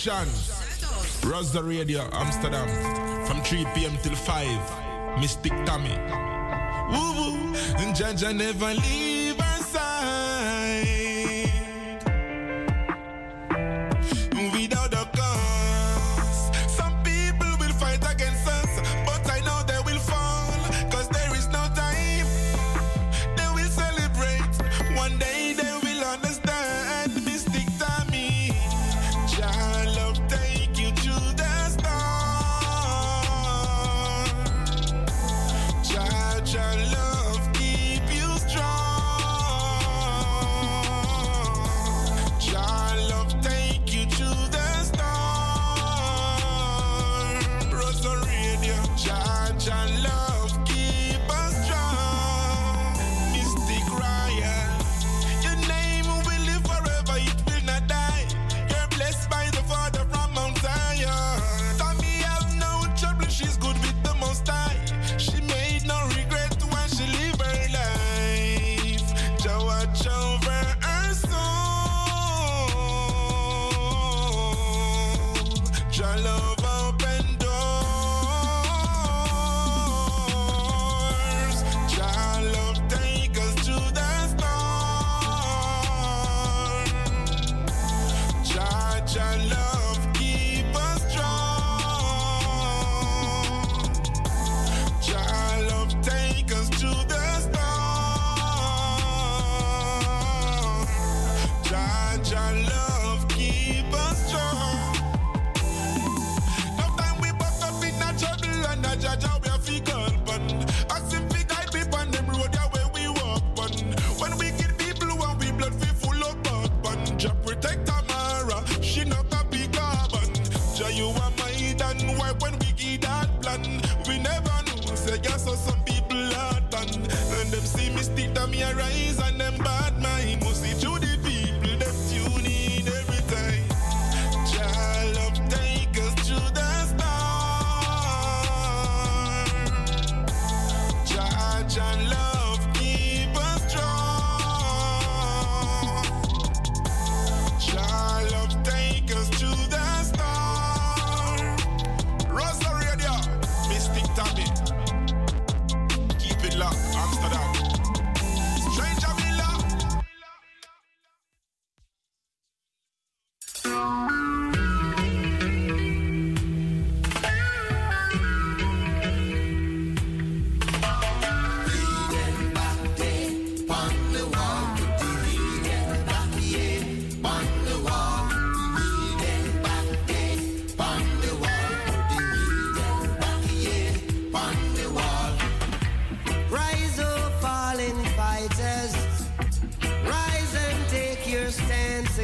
selection. Rasta Radio Amsterdam from 3 p.m. till 5. Mystic Tommy. Woo woo. And Jaja never leave.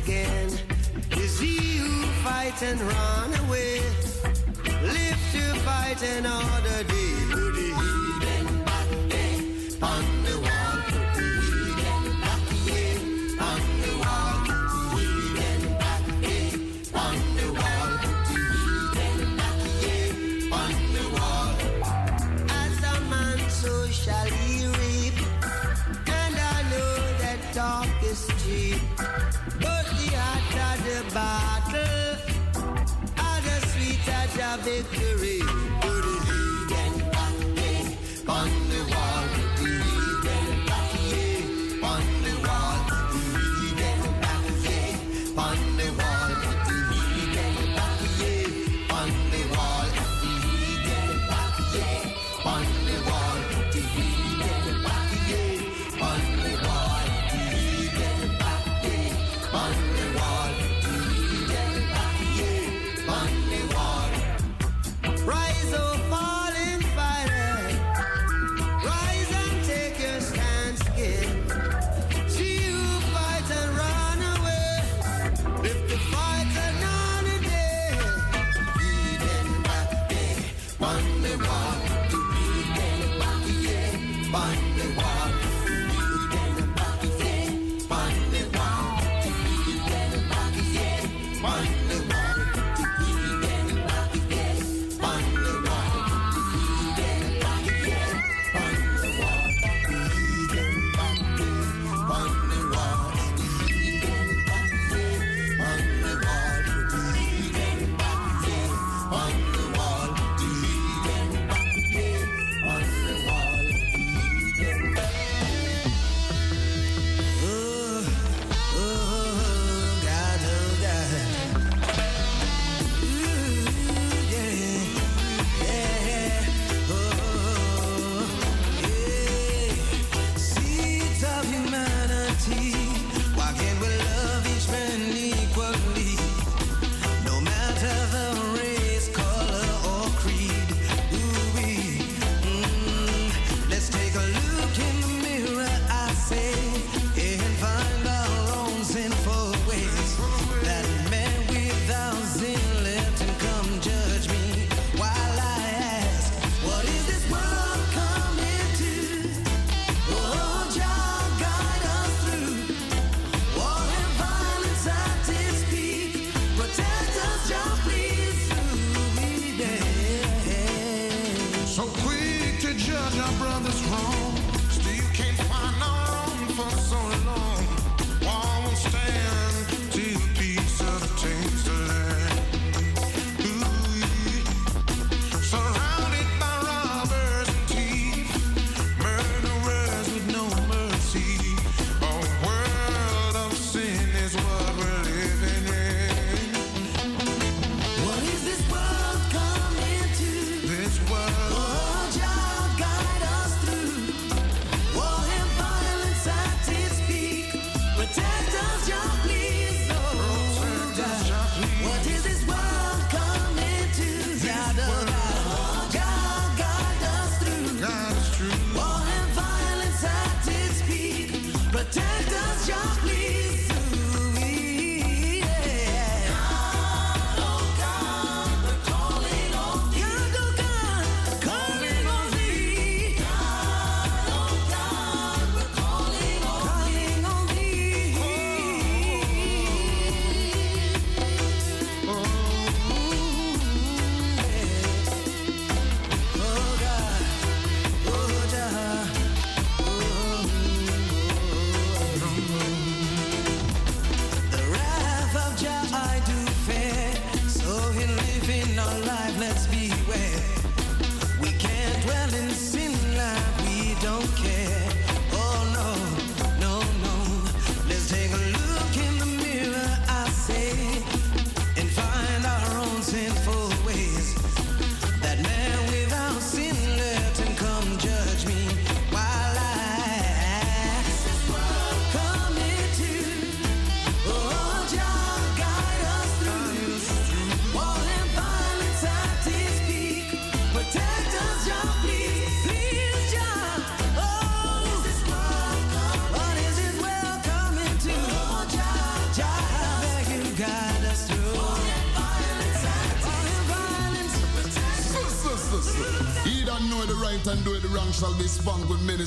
again. Is he who fight and run away, live to fight another day?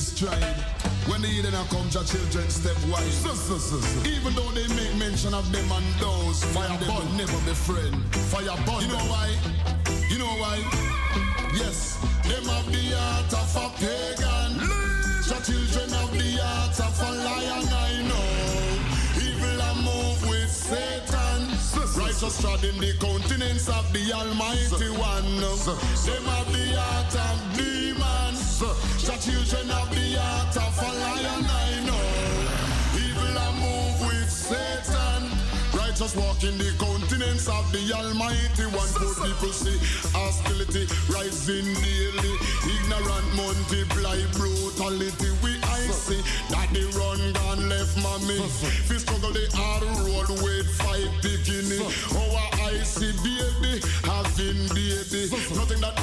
Tried. When the Eden come, your children step wise. Even though they make mention of them and those, fire them will never be friend. Fire burn. You know why? You know why? Yes, them have the heart of a pagan. Your children have the heart of a lion. I know. Evil a move with Satan. Righteous treading the continents of the Almighty One. Them have the heart of demons. Your children have just walking the continents of the Almighty One. Good people see hostility rising daily. Ignorant multiply brutality. We I see that the run gone left mommy. Fi struggle the hard road with five bikini. Oh, I see baby having baby. Nothing that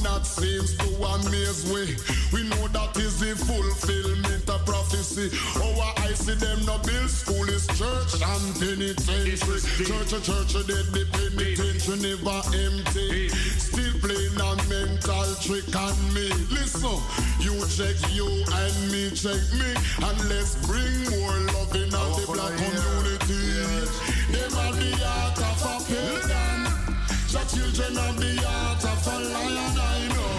happen no do not seems to amaze we. We know that is the fulfillment of prophecy. Oh, I see them no build school is church and penitentiary. Church, a church, a dead, the penitentiary never empty. Still playing a mental trick on me. Listen, you check you and me check me, and let's bring more love in the black community. Them are the The children of the heart of a lion, I know.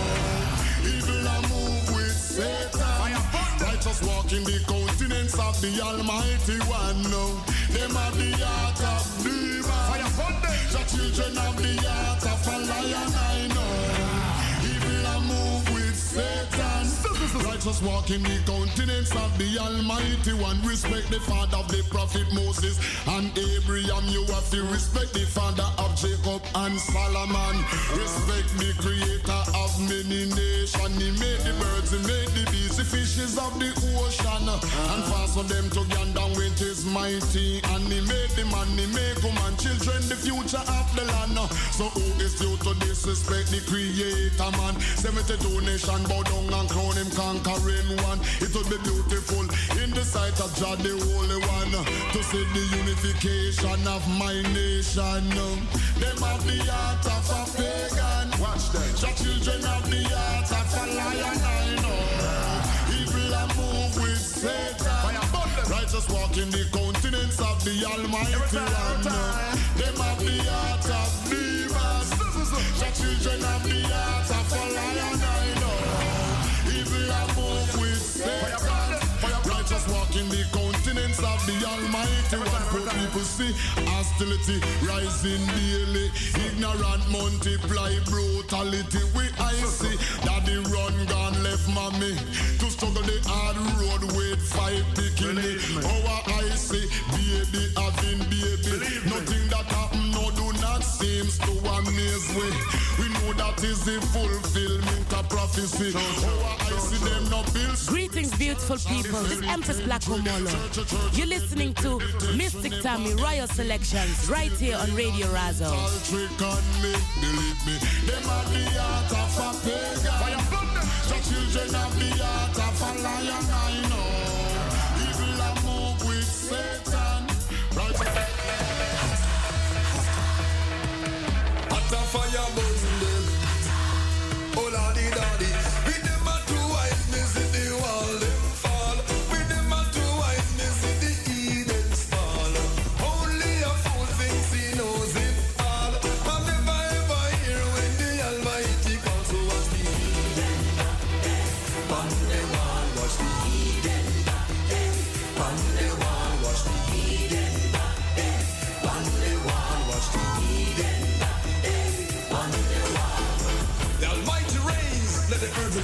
Evil a move with Satan. Righteous walk in the continents of the Almighty One. No. Them have the heart of demons. The children of the heart of a lion, I know. Righteous walk in the countenance of the Almighty One. Respect the father of the prophet Moses and Abraham. You have to respect the father of Jacob and Solomon. Respect the creator of many nations. He made the birds, he made the bees, the fishes of the ocean. And fasten them together with his mighty. And he made the man, he made woman, children, the future of the land. So who is due to disrespect the creator man? 72 nations bow down and crown him conquering one. It would be beautiful in the sight of God, the Holy One, to see the unification of my nation. Them have the heart of a pagan. Watch them. The children have the heart of a lion. I know. Evil a move with Satan. Righteous walk in the countenance of the Almighty One. Them have the heart of demons. The children have the heart of a lion. Hostility rising daily. Ignorant multiply brutality. We I see the run gone left mommy to struggle the hard road with five bikini. Oh, I see baby having baby. Nothing seems to amaze we. We know that is the fulfillment of prophecy. Oh, I see them no bills. Greetings, beautiful people. This is Empress Black Omolo. You're listening to Mystic Tammy Royal Selections right here on Radio Razo. Trick on me, believe me. Them are the heart of a pagan. The children of the heart of a lion, I know. Evil a move a fireball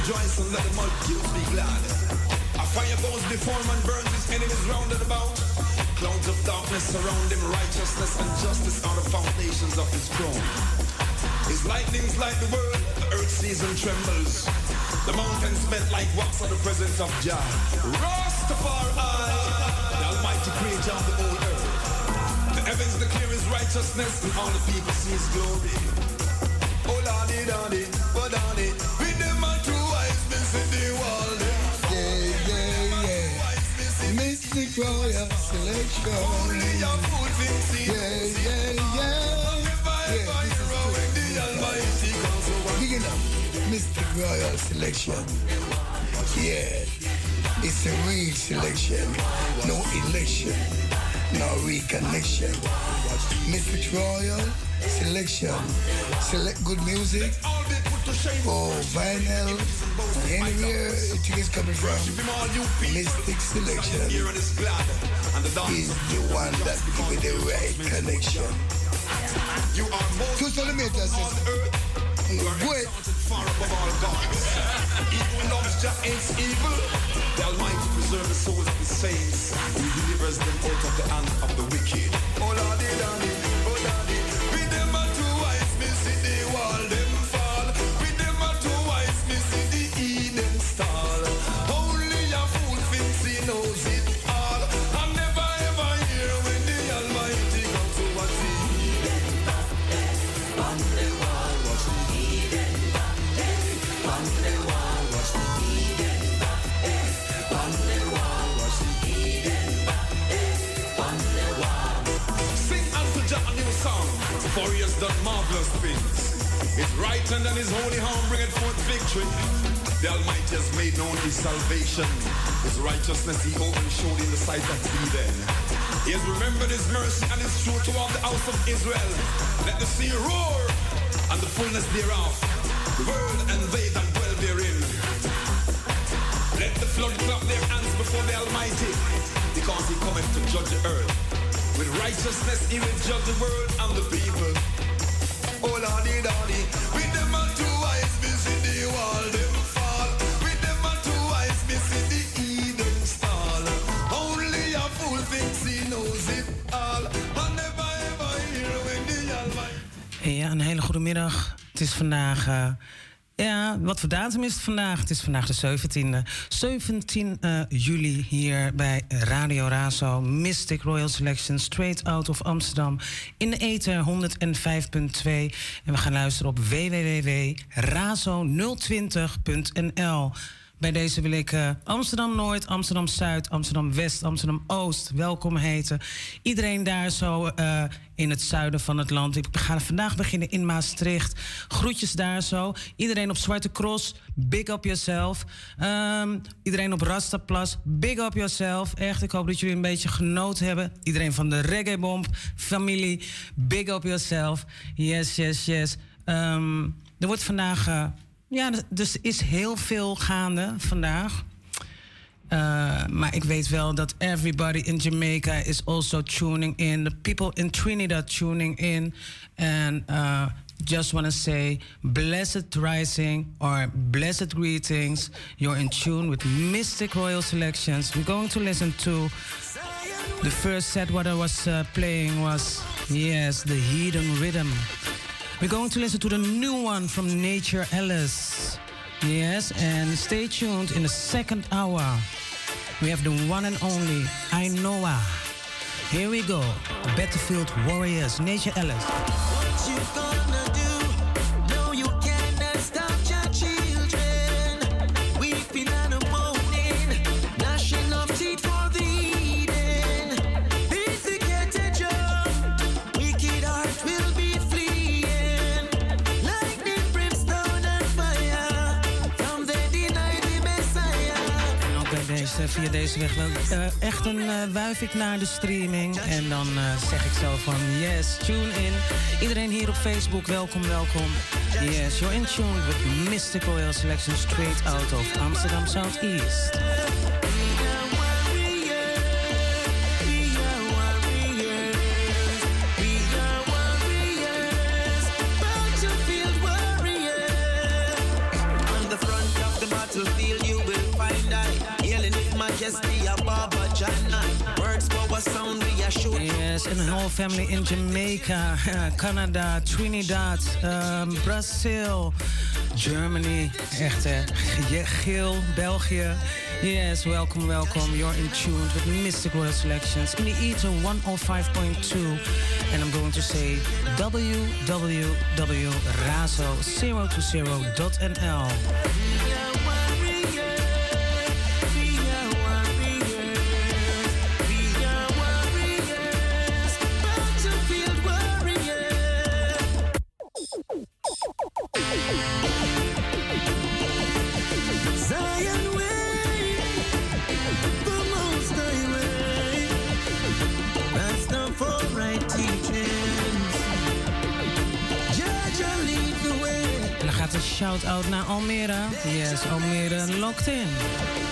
rejoice and let the multitudes be glad. A fire goes before man burns his enemies round and about. Clouds of darkness surround him, righteousness and justice are the foundations of his throne. His lightnings light the world, the earth sees and trembles. The mountains melt like wax at the presence of Jah. Rastafari, the Almighty creator of the whole earth. The heavens declare his righteousness and all the people see his glory. Oh, Lordy, Lordy, oh, Lordy, Selection. Only your food things Yeah, yeah, yeah. Up. Mistic Royal Selection. Yeah. It's a real selection. No election. No reconnection. Mr. Royal Selection. Select good music. Oh, vinyl. Anywhere it is coming from. Mistic Selection is the one that give it the right connection. Two centimeters. Mm, wait. Far above all gods. Evil loves Jah hates evil. The Almighty preserves the souls of the saints. Right and his holy arm bringeth forth victory. The Almighty has made known his salvation. His righteousness he opened showed in the sight of Eden. He has remembered his mercy and his truth toward the house of Israel. Let the sea roar and the fullness thereof. The world and they that dwell therein. Let the flood clap their hands before the Almighty, because he cometh to judge the earth. With righteousness he will judge the world and the people. Oh lordy, lordy, Een hele goede middag. Het is vandaag. eh, ja, wat voor datum is het vandaag? Het is vandaag de 17e. 17 eh, juli hier bij Radio Razo. Mystic Royal Selection, straight out of Amsterdam. In de ether 105.2. En we gaan luisteren op www.razo020.nl. Bij deze wil ik eh, Amsterdam Noord, Amsterdam Zuid, Amsterdam West, Amsterdam Oost welkom heten. Iedereen daar zo eh, in het zuiden van het land. Ik ga vandaag beginnen in Maastricht. Groetjes daar zo. Iedereen op Zwarte Cross, big up yourself. Ehm, iedereen op Rastaplas, big up yourself. Echt, ik hoop dat jullie een beetje genoten hebben. Iedereen van de Reggae Bomb familie, big up yourself. Yes, yes, yes. Ehm, er wordt vandaag. eh, ja, dus er is heel veel gaande vandaag. Uh, maar ik weet wel dat everybody in Jamaica is also tuning in. The people in Trinidad tuning in. And uh, just want to say blessed rising or blessed greetings. You're in tune with Mystic Royal Selections. We're going to listen to the first set. What I was uh, playing was yes, the Hidden Rhythm. We're going to listen to the new one from Nature Ellis. Yes, and stay tuned in the second hour. We have the one and only I Noah. Here we go. Battlefield Warriors, Nature Ellis. Via deze weg wel eh, echt een eh, wuif ik naar de streaming. En dan eh, zeg ik zo van yes, tune in. Iedereen hier op Facebook, welkom, welkom. Yes, you're in tune with Mystic Royal Selection straight out of Amsterdam Southeast. Yes, and whole family in Jamaica, Canada, Trinidad, um, Brazil, Germany, echt hè, Geel, België. Yes, welcome, welcome. You're in tune with Mystic Royal Selections in the Ether 105.2. And I'm going to say www.razo020.nl. Yes, Almere locked in.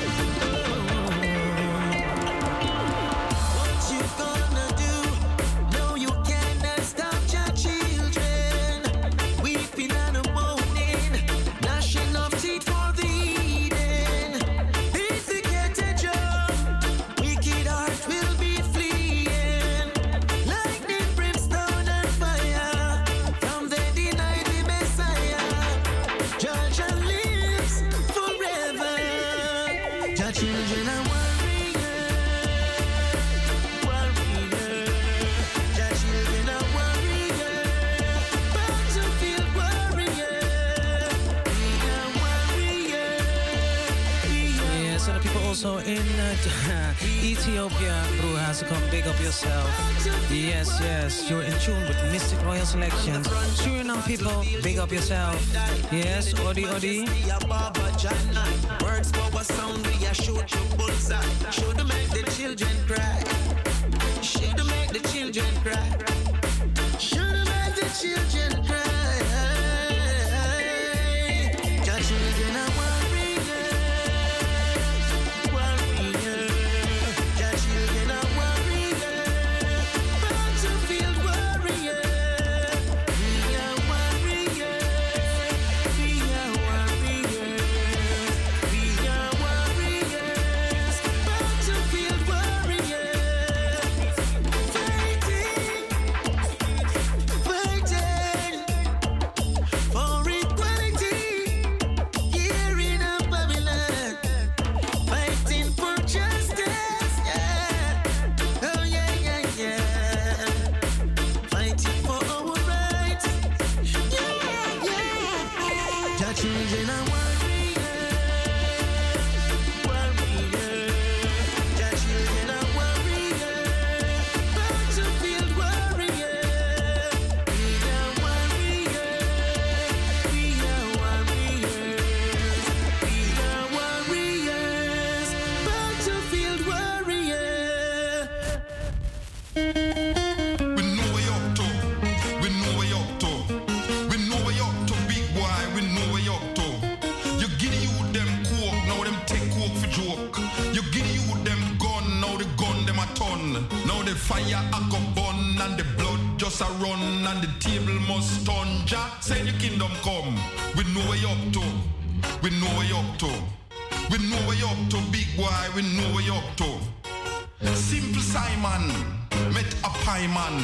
high met a high man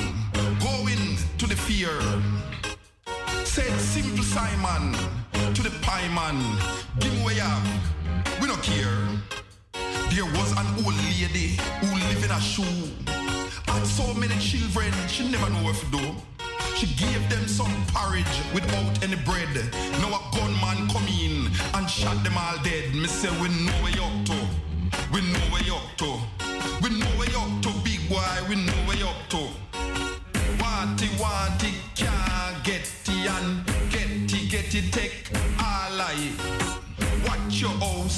going to the fear. Said simple Simon to the pie man, give way up, we don't care. There was an old lady who lived in a shoe. Had so many children, she never knew what to do. She gave them some porridge without any bread. Now a gunman come in and shot them all dead. Me say we know where you up to, we know where you up to.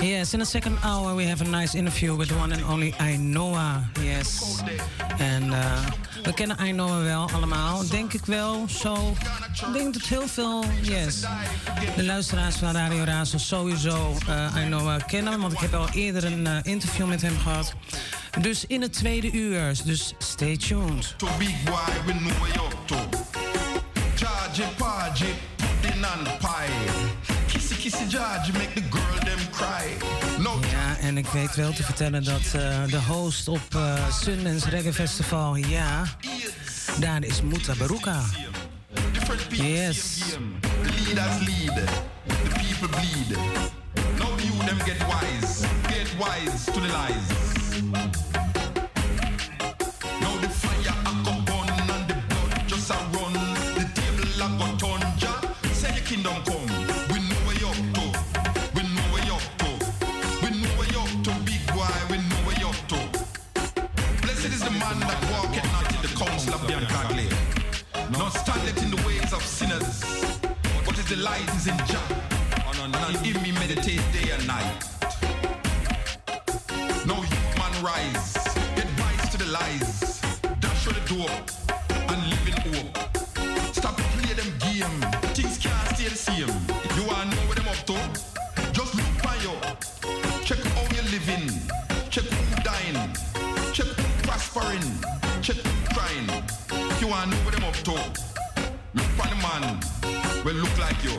Yes, in the second hour we have a nice interview with one and only Ainoa. Yes. En eh, we kennen Ainoa wel allemaal, denk ik wel. Zo, ik denk dat heel veel, yes. De luisteraars van Radio Razo sowieso uh, Ainoa kennen, want ik heb al eerder een eh, interview met hem gehad. Dus in het tweede uur, dus stay tuned. Charge it, charge it, put on the pie. Kissy, kissy, charge, make the girl en ik weet wel te vertellen dat uh, de host op uh, Sundance Reggae Festival, ja, daar is Muta Baruka. Yes. Leaders lead, the people bleed. Now you them get wise, get wise to the lies. Light is in Jah. And in me meditate day and night. Now youth man rise, get wise to the lies. Dash for the door and live in hope. Stop play them game, things can't stay the same. You wanna know what them up to? Just look by you. Check how you're living. Check who dying. Check who prospering. Check who crying. You wanna know what them up to? Look the man. will look like you.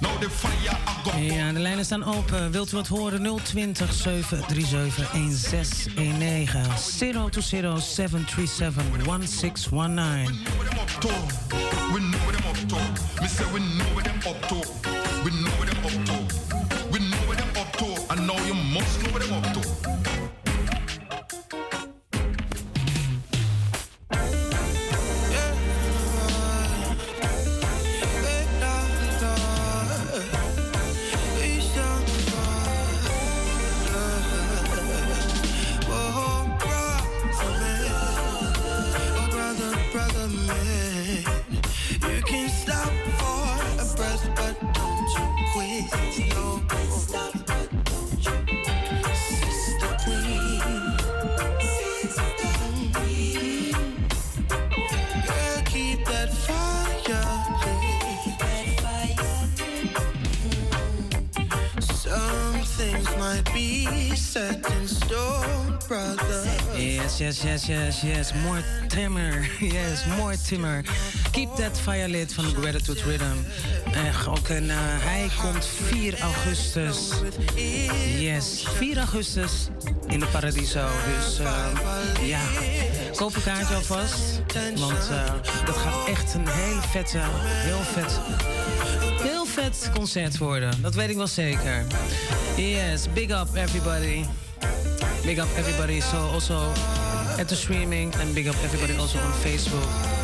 Now the fire Ja, de lijnen staan open. Wilt u wat horen? 020 737 1619 020 737 1619. We know what them up to. Me say we know what them up to. We know what them up to. We know what them up to. And now you must know what them up to. Yes, yes, yes, yes. More Timmer. Yes, more Timmer. Keep that fire lit van Gratitude Rhythm. Echt, ook een, uh, hij komt 4 augustus. Yes, 4 augustus in de Paradiso. Dus uh, ja, koop een kaartje alvast. Want uh, dat gaat echt een heel vette, heel vet, vet concert worden. Dat weet ik wel zeker. Yes, big up everybody. Big up everybody. So also at the streaming and big up everybody also on Facebook.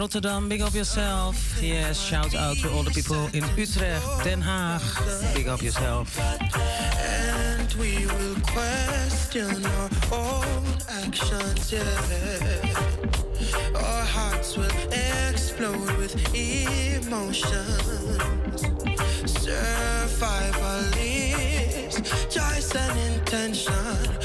Rotterdam. Big up yourself. Yes, shout out to all the people in Utrecht, Den Haag. Big up yourself. And we will question our own actions, yeah. Our hearts will explode with emotions. Survival is choice and intention.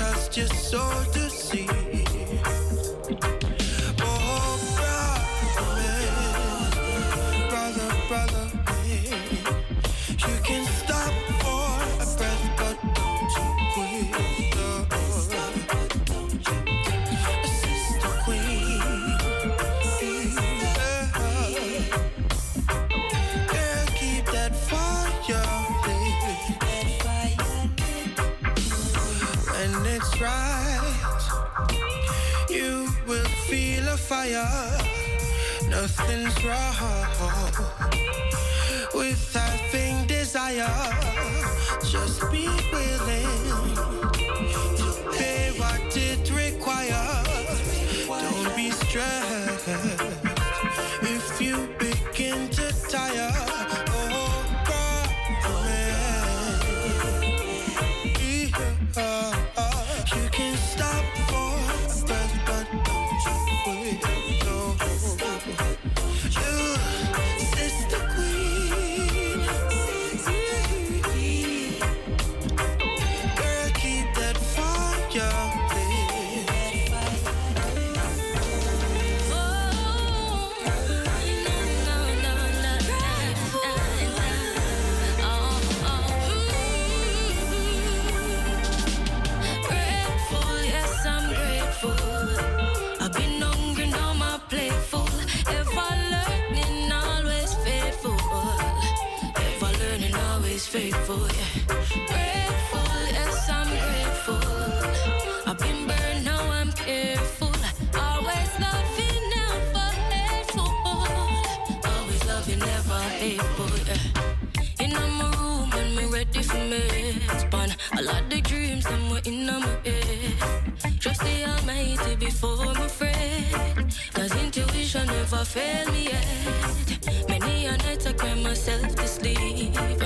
Trust your soul to Wrong with having desire. Just be willing faithful. Yeah. Grateful, yes, I'm grateful. I've been burned, now I'm careful. Always loving, never hateful. Always loving, never hateful. Yeah. In my room and me ready for me. Span a lot of dreams and we're in my head. Trust the Almighty before I'm. Cause intuition never failed me yet. Many a night I cry myself to sleep.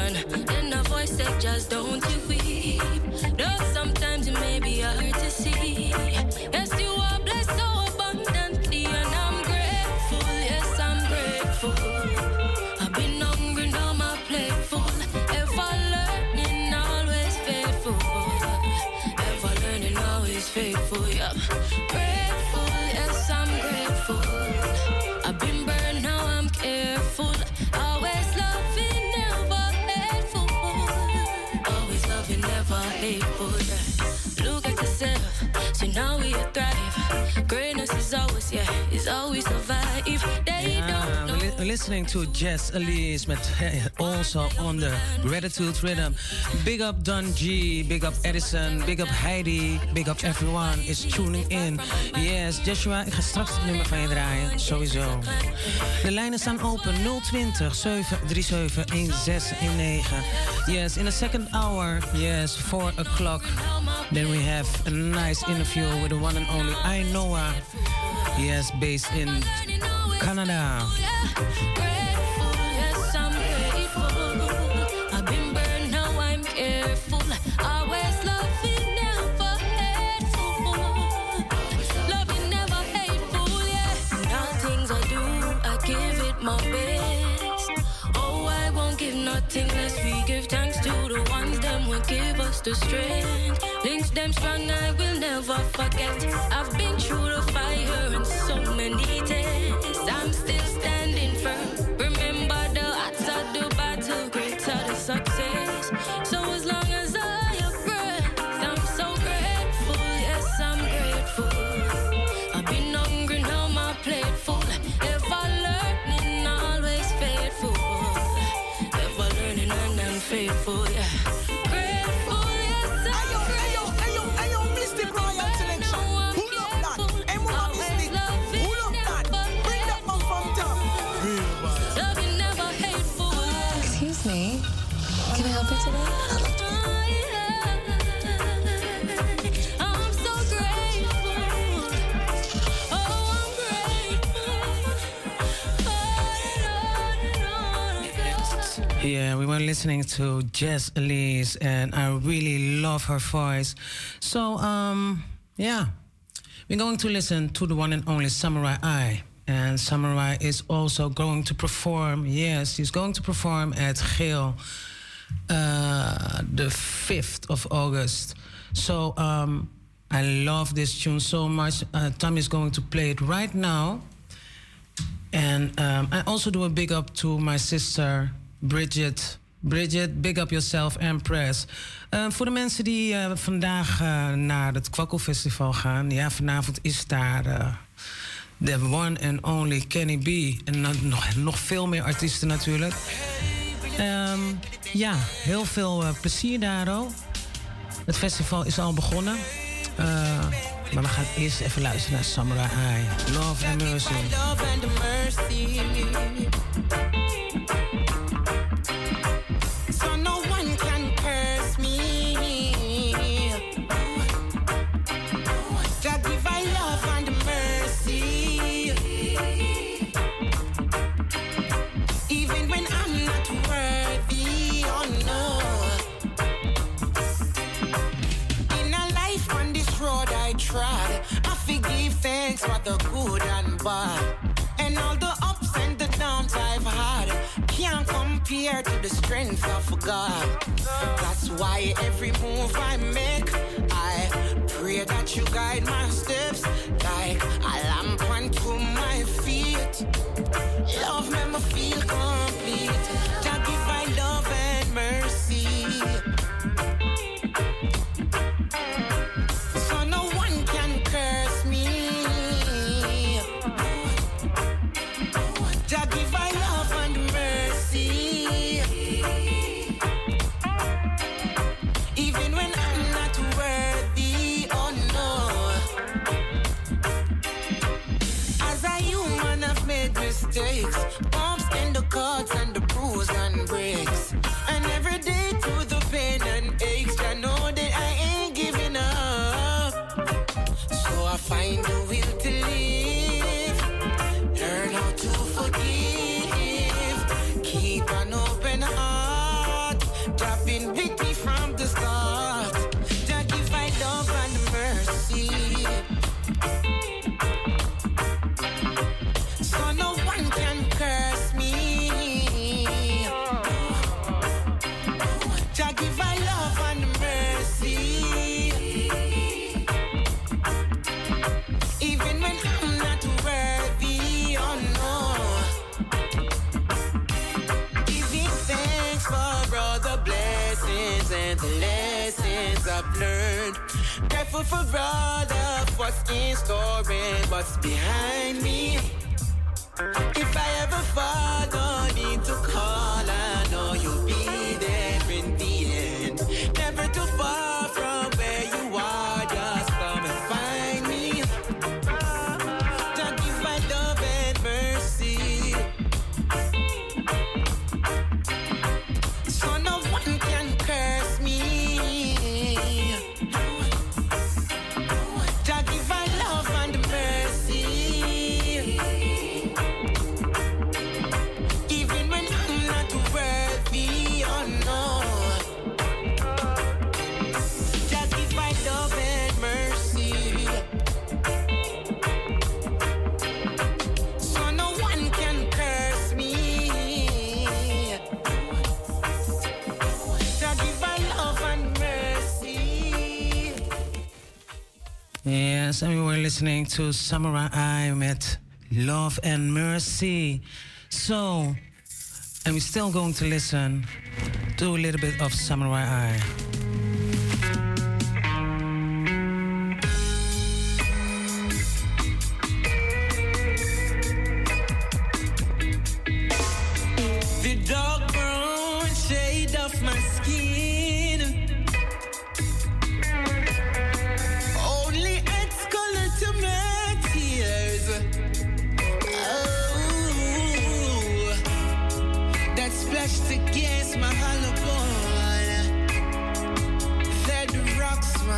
Always, yeah, is always. They don't know. li- listening to Jess Elise met eh, also on the Gratitude Rhythm. Big up Don G, big up Edison, big up Heidi, big up everyone is tuning in. Yes, Joshua, ik ga straks het nummer van je draaien, sowieso. De lijnen staan open 020 737 1619. Yes, in the second hour, yes, 4 o'clock. Then we have a nice interview with the one and only I Noah. Yes, based in Canada. Yes, the strength. Links them strong, I will never forget. I've been through the fire and so many tests. Were listening to Jess Elise, and I really love her voice. So, um, yeah, we're going to listen to the one and only Samory I. And Samory is also going to perform, yes, he's going to perform at Geel uh, the 5th of August. So, um, I love this tune so much. Uh, Tom is going to play it right now. And um, I also do a big up to my sister Bridget. Bridget, big up yourself and press. Ehm, voor de mensen die eh, vandaag eh, naar het Kwakkelfestival gaan, ja, vanavond is daar eh, de one and only Kenny B. En nog, veel meer artiesten natuurlijk. Ehm, ja, heel veel plezier daar ook. Het festival is al begonnen. maar we gaan eerst even luisteren naar Samurai Love and mercy. bar. And all the ups and the downs I've had can't compare to the strength of God. That's why every move I make, I pray that you guide my steps like a lamp unto my feet. Love make me feel complete. Jah give love and mercy. grateful for all of what's in store and what's behind me. If I ever fall, don't need to call, I know you'll be. listening to Samory I met Love and Mercy. So, and we're still going to listen to a little bit of Samory I.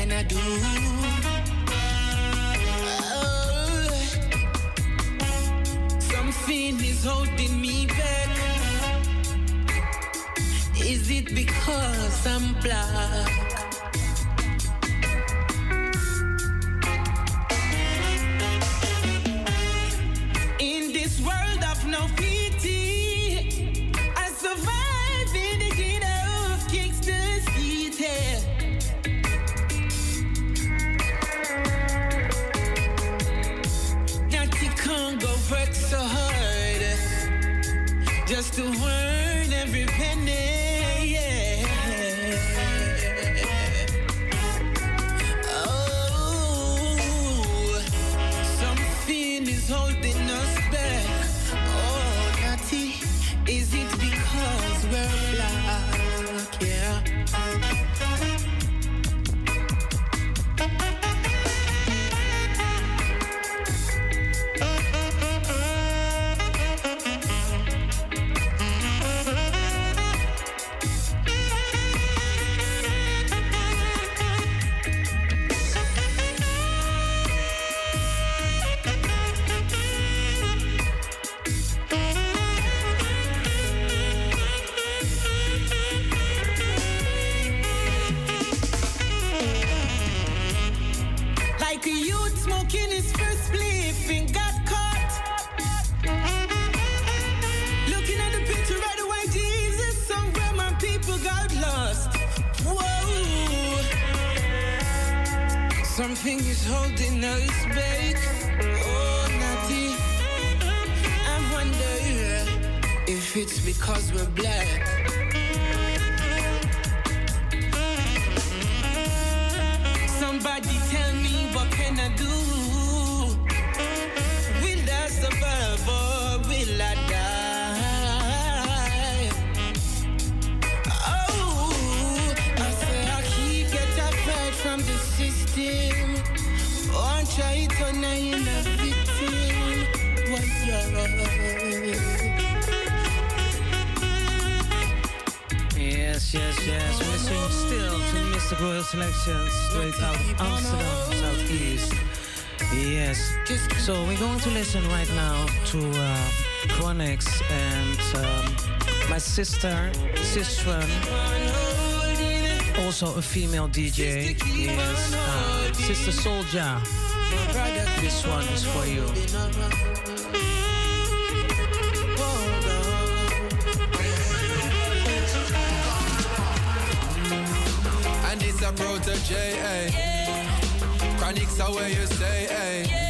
can I do? Oh, something is holding me back. Is it because I'm black? Sister, Sistran, also a female DJ. Yes, uh, Sister Soldier. This one is for you. And it's a protege, eh? Chronixx are where you stay, eh?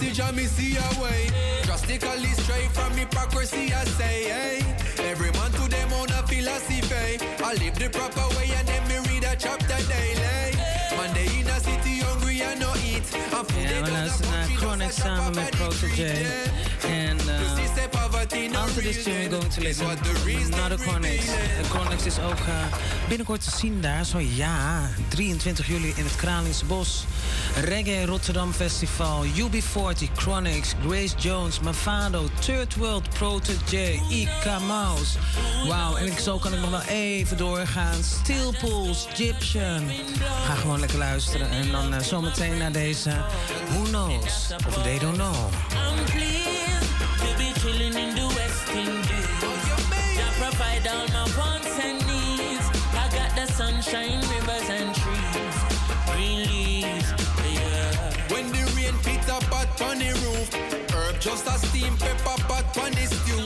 When me see Jah, me see a way. Drastically straight from hypocrisy, I say, hey. Every man to them own a philosophy. I live the proper way and then me read a chapter daily. Monday in a city hungry and no eat. I'm full Ja, we luisteren naar Chronixx samen met Protoje. En uh, after this tune we're going to listen naar de. De Chronix is ook uh, binnenkort te zien daar. Zo ja, 23 juli in het Kralingse Bos. Reggae Rotterdam Festival. UB40, Chronix, Grace Jones, Mavado, Third World, Protege, Ika Mouse. Wauw, en ik, zo kan ik nog wel even doorgaan. Steel Pulse, Egyptian. Ga gewoon lekker luisteren. En dan uh, zometeen naar deze Who Knows They Don't Know. I all my wants and needs. I got the sunshine, rivers and trees. Green leaves, yeah. When the rain hit a pot on the roof, herb just a steam pepper pot on the stew.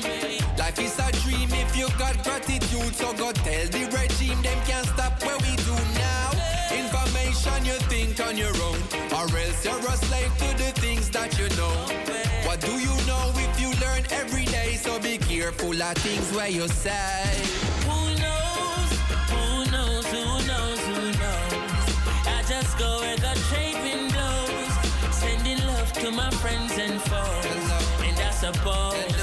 Life is a dream if you got gratitude, so go tell the regime them can't stop what we do now. Information you think on your own, or else you're a slave to the things that you know. What do you Careful of things where you say. Who knows? Who knows? Who knows? Who knows? I just go where the trade wind blows, sending love to my friends and foes. And I suppose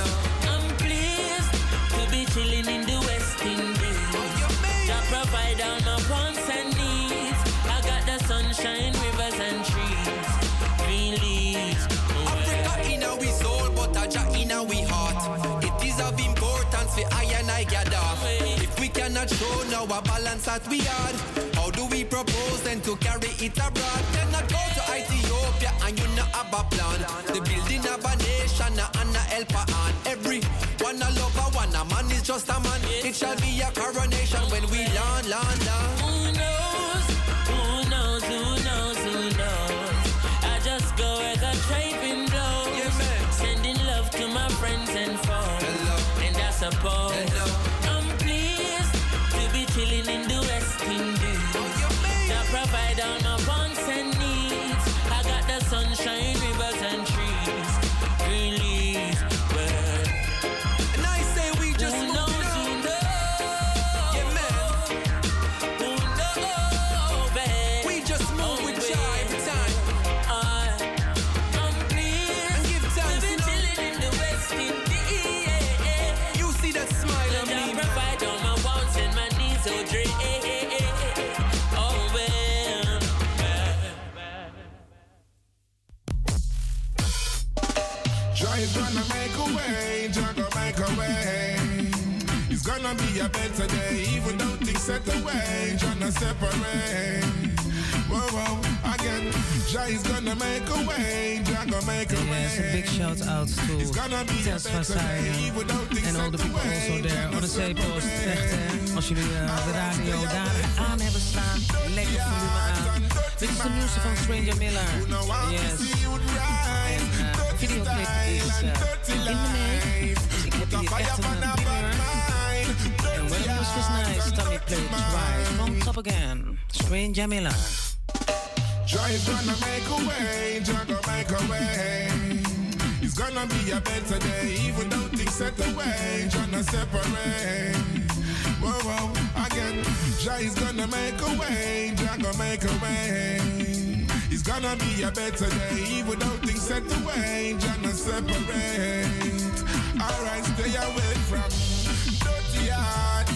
a balance that we had, how do we propose then to carry it abroad? Cannot go It's gonna be a better day, even though things set away, not separate. Whoa, whoa, again, Jah is gonna make a way, Jah gonna make a way. Yes, a big shout out to It's gonna be Tess van en all the people also there on not zeepost. Echt, hè? Als jullie eh, de radio daar aan hebben staan, lekker volume aan. Dit is de nieuwste van Stranger Miller. Yes. En de videoclip is eh, in de mail. Dus ik heb hier echt een uh, music is nice, Tommy played right from top again. Stranger Miller. Jah is gonna make a way, Jah gonna make a way. It's gonna be a better day, even though things set away, not separate. Whoa, whoa, again, is gonna make a way, Jah gonna make a way. It's gonna be a better day, even though things set away, not separate. Alright, stay away from dirty heart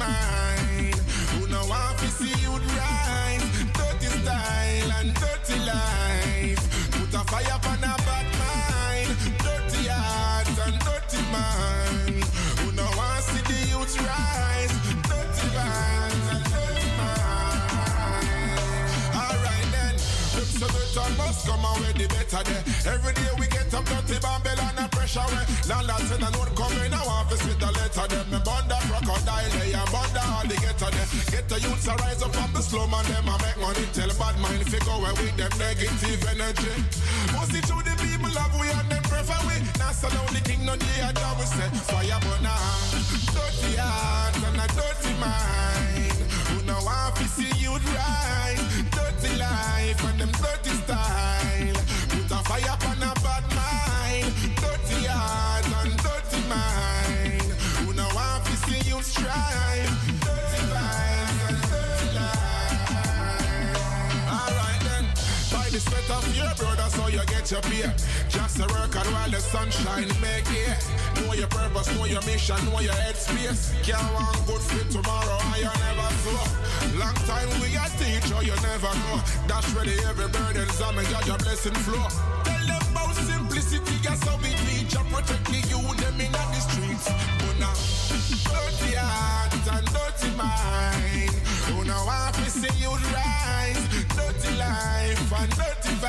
mind. Who know want to see you rise, dirty style and dirty life. Put a fire upon a bad mind, dirty heart and dirty mind. Who know want to see the youth rise, dirty vibes and dirty mind. Alright then, a better must come away the better day. Every day we get up dirty Babylon and pressure way. Landlord said I come in, I want to see the letter them. Me bond a crocodile, they and bond a alligator them. Get the youths a rise up from the slum and them a make money. Tell bad mind if go away with them negative energy. Most it to the people love we and them prefer we. Now so now the king no the other we say fire burn a dirty heart and a dirty mind. Who know want to see you rise, dirty life and them dirty the sweat of your brother, so you get your pay. Just a work and while the sunshine make it. Know your purpose, know your mission, know your headspace. Can't want good fit tomorrow, and you never slow. Long time we a teacher, you never know. That's ready every burden's on me, got your blessing flow. Tell them about simplicity, guess how we teach and protect the youth, them in the streets. But now, dirty heart and dirty mind.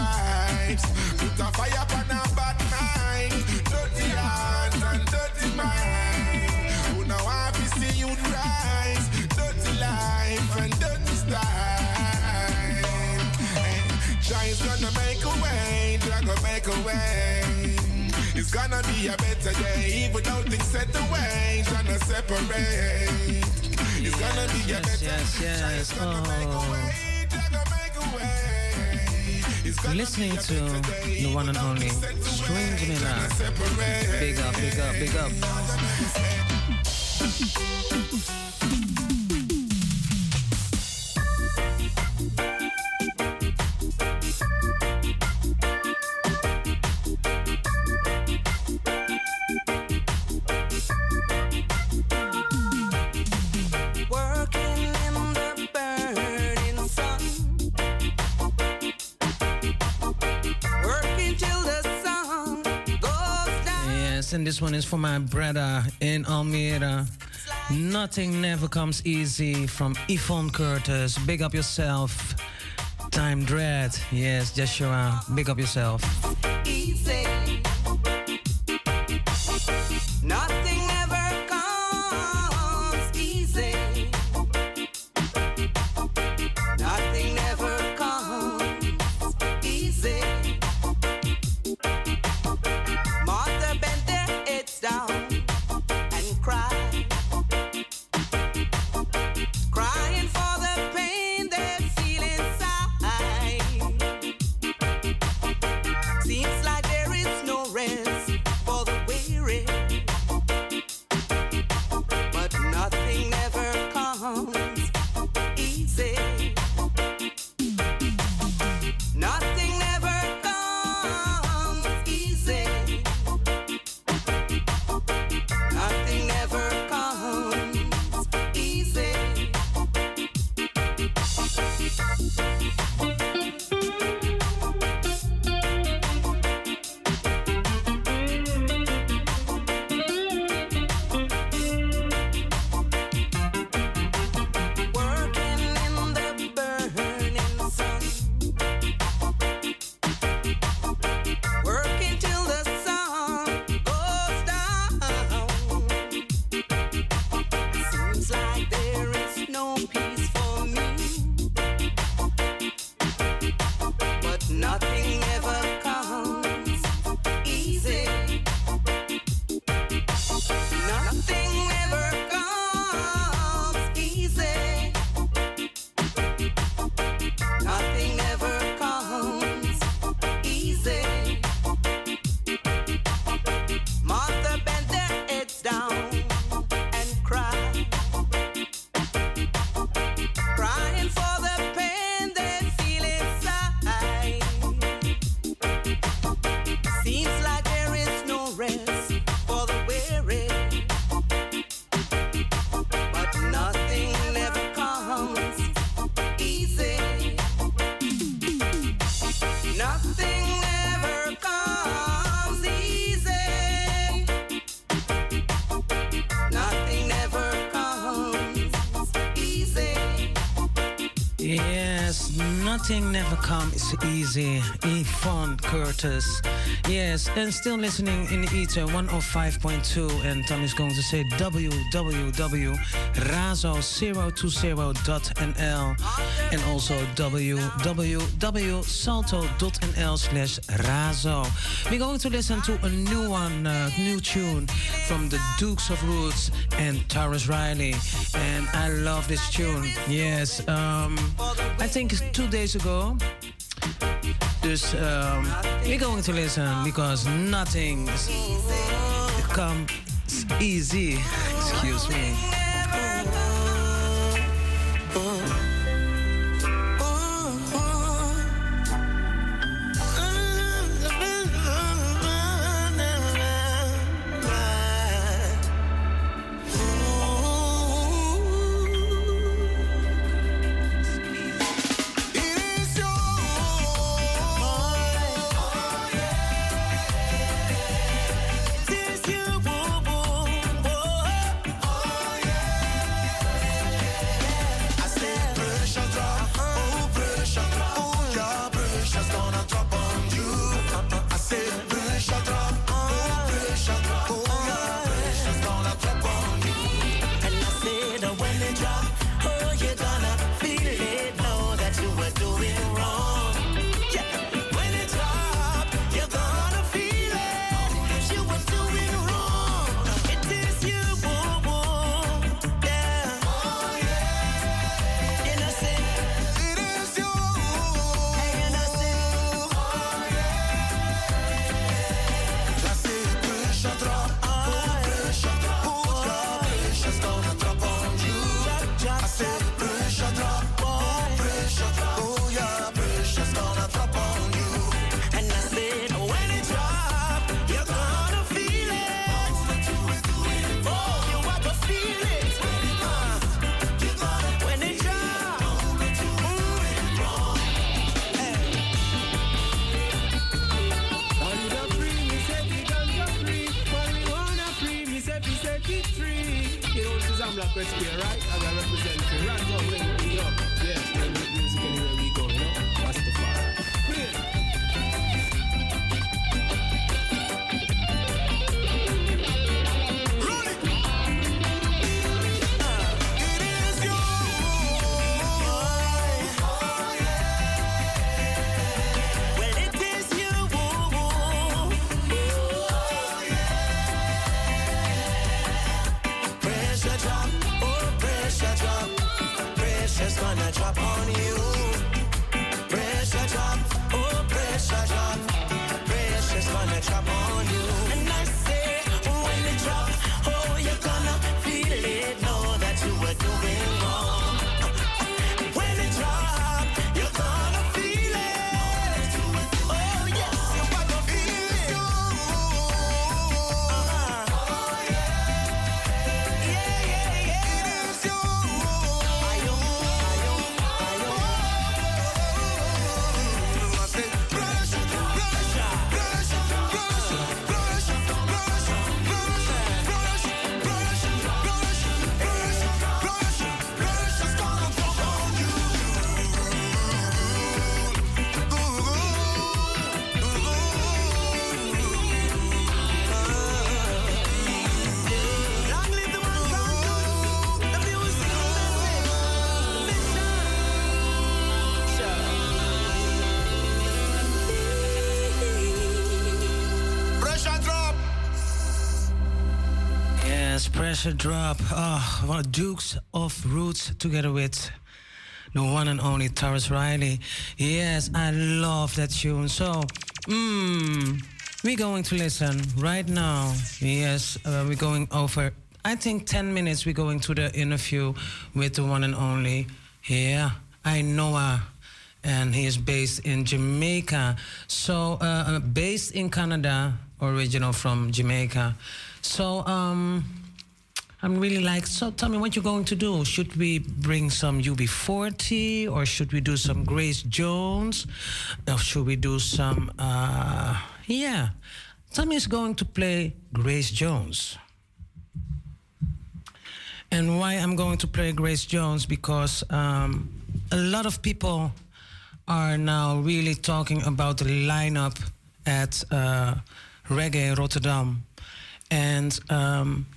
Vibes. Put a fire upon a bad mind. Dirty heart and dirty mind. Who now to see you rise? Dirty life and dirty style. Is gonna make a way. Jah gonna make a way. It's gonna be a better day, even though things set away, trying to separate. It's gonna be a Yes, better yes, yes. Oh. Listening to the one and only Strange Miller. Big up, big up, big up. And this one is for my brother in Almere. Nothing never comes easy from Yvonne Curtis. Big up yourself. Time Dread. Yes, Joshua. Big up yourself. easy. Nothing never comes easy. Yvonne Curtis. Yes, and still listening in the ether 105.2. And Tom is going to say www.razo020.nl and also www.salto.nl slash razo. We're going to listen to a new one, uh, new tune from the Dukes of Roots and Tarrus Riley. And I love this tune. Yes, um, I think two days ago. Dus um, we're going to listen because nothing comes easy. Excuse me. Yes, pressure drop. Oh, what Dukes of Roots together with the one and only Tarrus Riley. Yes, I love that tune. So, mm, we're going to listen right now. Yes, uh, we're going over, I think 10 minutes, we're going to the interview with the one and only, yeah, I know her. And he is based in Jamaica. So, uh, uh, based in Canada, original from Jamaica. So, um, I'm really like, so tell me what you're going to do. Should we bring some UB40 or should we do some Grace Jones? Or should we do some, uh, yeah. Tommy is going to play Grace Jones. And why I'm going to play Grace Jones? Because um, a lot of people are now really talking about the lineup at uh, Reggae Rotterdam. And um,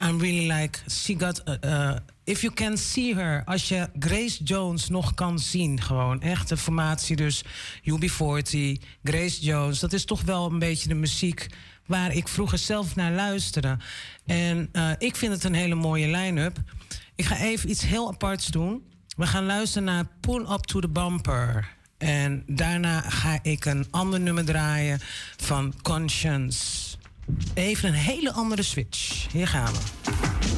I'm really like, she got. Uh, uh, if you can see her, als je Grace Jones nog kan zien, gewoon echt de formatie, dus UB40, Grace Jones, dat is toch wel een beetje de muziek waar ik vroeger zelf naar luisterde. En uh, ik vind het een hele mooie line-up. Ik ga even iets heel aparts doen. We gaan luisteren naar Pull Up to the Bumper. En daarna ga ik een ander nummer draaien van Conscience. Even een hele andere switch. Hier gaan we.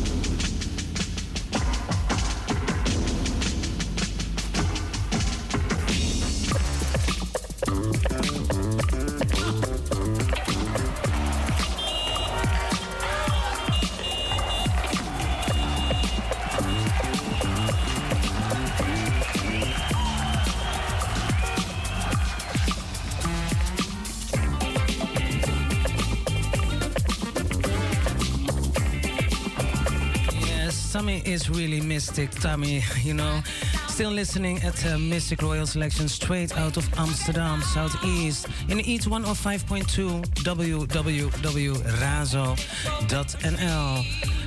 Is really mystic, Tommy, you know. Still listening at Mistic Royal Selection straight out of Amsterdam, Southeast. In Eat 105.2 www.razo.nl.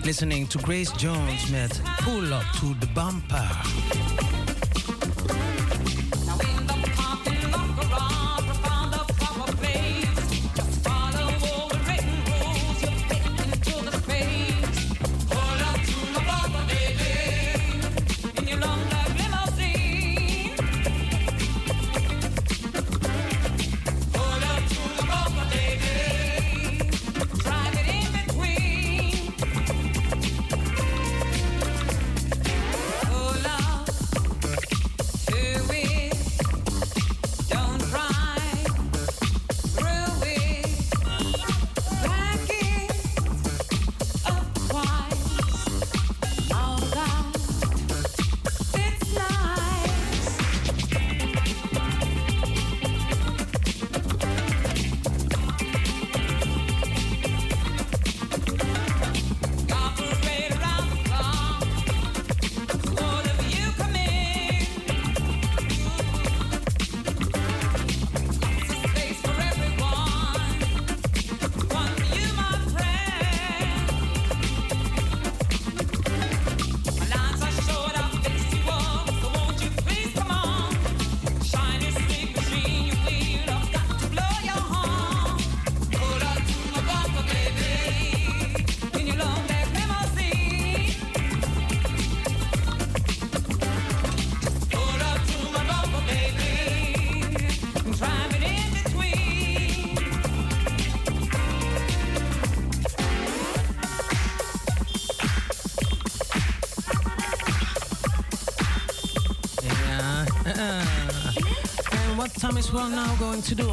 Listening to Grace Jones met Pull Up to the Bumper.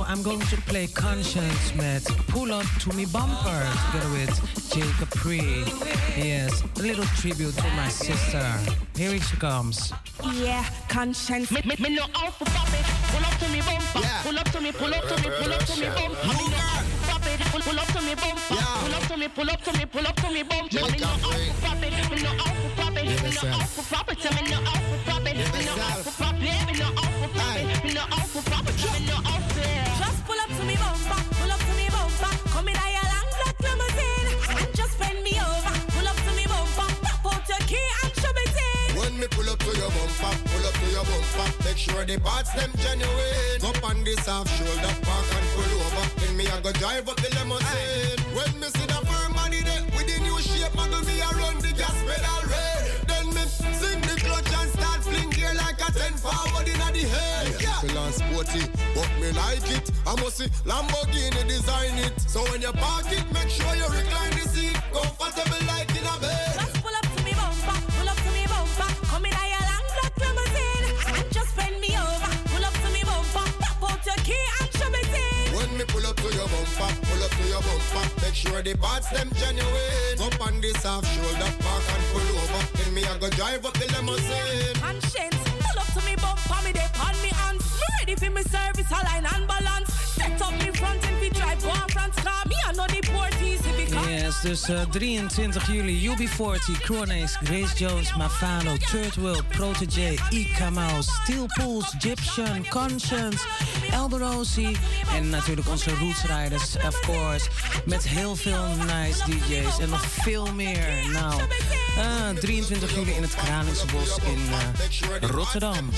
I'm going to play Conscience met Pull Up to Me Bumper together with Jacob Free. Yes, a little tribute to my sister. Here she comes. Yeah, conscience. Me, me, me know how to pop it. Pull up to me bumper. Pull up to me, pull up to me, pull up to me bumper. Me know how to pop it. Pull, pull up to me bumper. Pull up to me, pull up to me, pull up to me bumper. Me know how to pop it. Me know how to pop it. Me know how to pop it. The parts them genuine. Up on this half shoulder, park and pull over. Then me I go drive up the limousine. When me see the firm body there with the new shape, muggle me around the gas pedal red. Then me sing the clutch and start fling gear like a ten forward in the head. Yeah, feel and sporty, but me like it. I must see Lamborghini design it. So when you park it, make sure you recline the seat, comfortable like in a bed. Make sure the parts them genuine. Up on this half shoulder, park and pull over. Then me I go drive up the limousine. Konshens, pull up to me bumper, me dey on me hands. Ready for me service, align and balance. Set up me front and we drive go on front car. Me I know the port easy. Dus uh, 23 juli, UB40, Chronex, Grace Jones, Mafano, Third World, Protege, Ika Mouse, Steel Pools, Egyptian, Conscience, Elberosi en natuurlijk onze Roots Riders, of course. Met heel veel nice DJ's en nog veel meer. Nou, uh, 23 juli in het Kralingse Bos in uh, Rotterdam.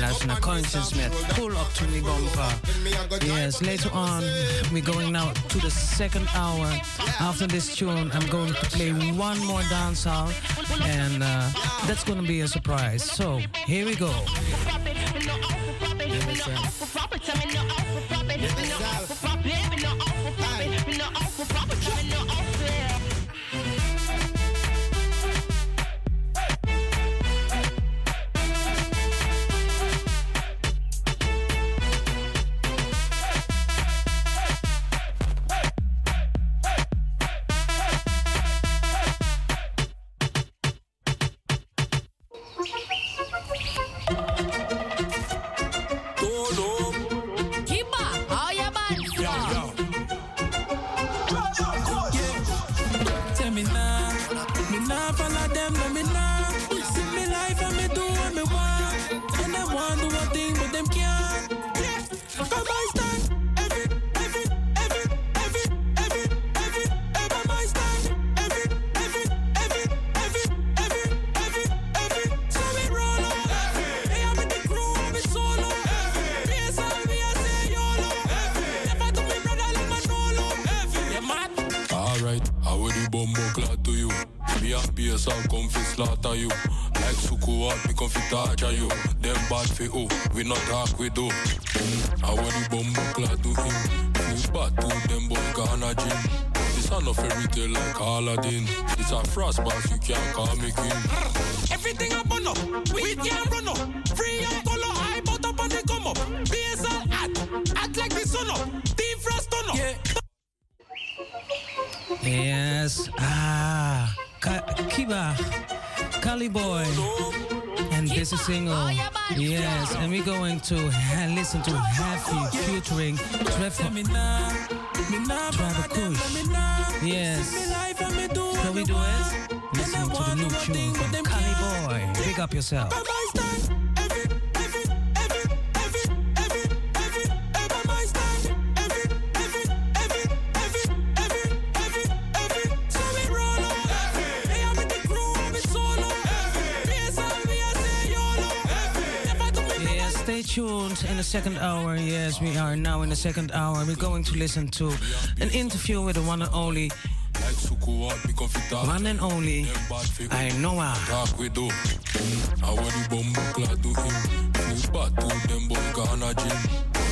Luister naar Konshens met Pull Up To Me Bomba. Yes, later on, we're going now to the second hour. After this tune, I'm going to play one more dance out, and uh, that's going to be a surprise. So, here we go. single. Listen to Happy featuring Trevor, Trevor Kush. Yes. Can we do it? Listening to the new tune from Cali Boy. Pick up yourself. Tuned in the second hour. Yes, we are now in the second hour. We're going to listen to an interview with the one and only. One and only, I know her.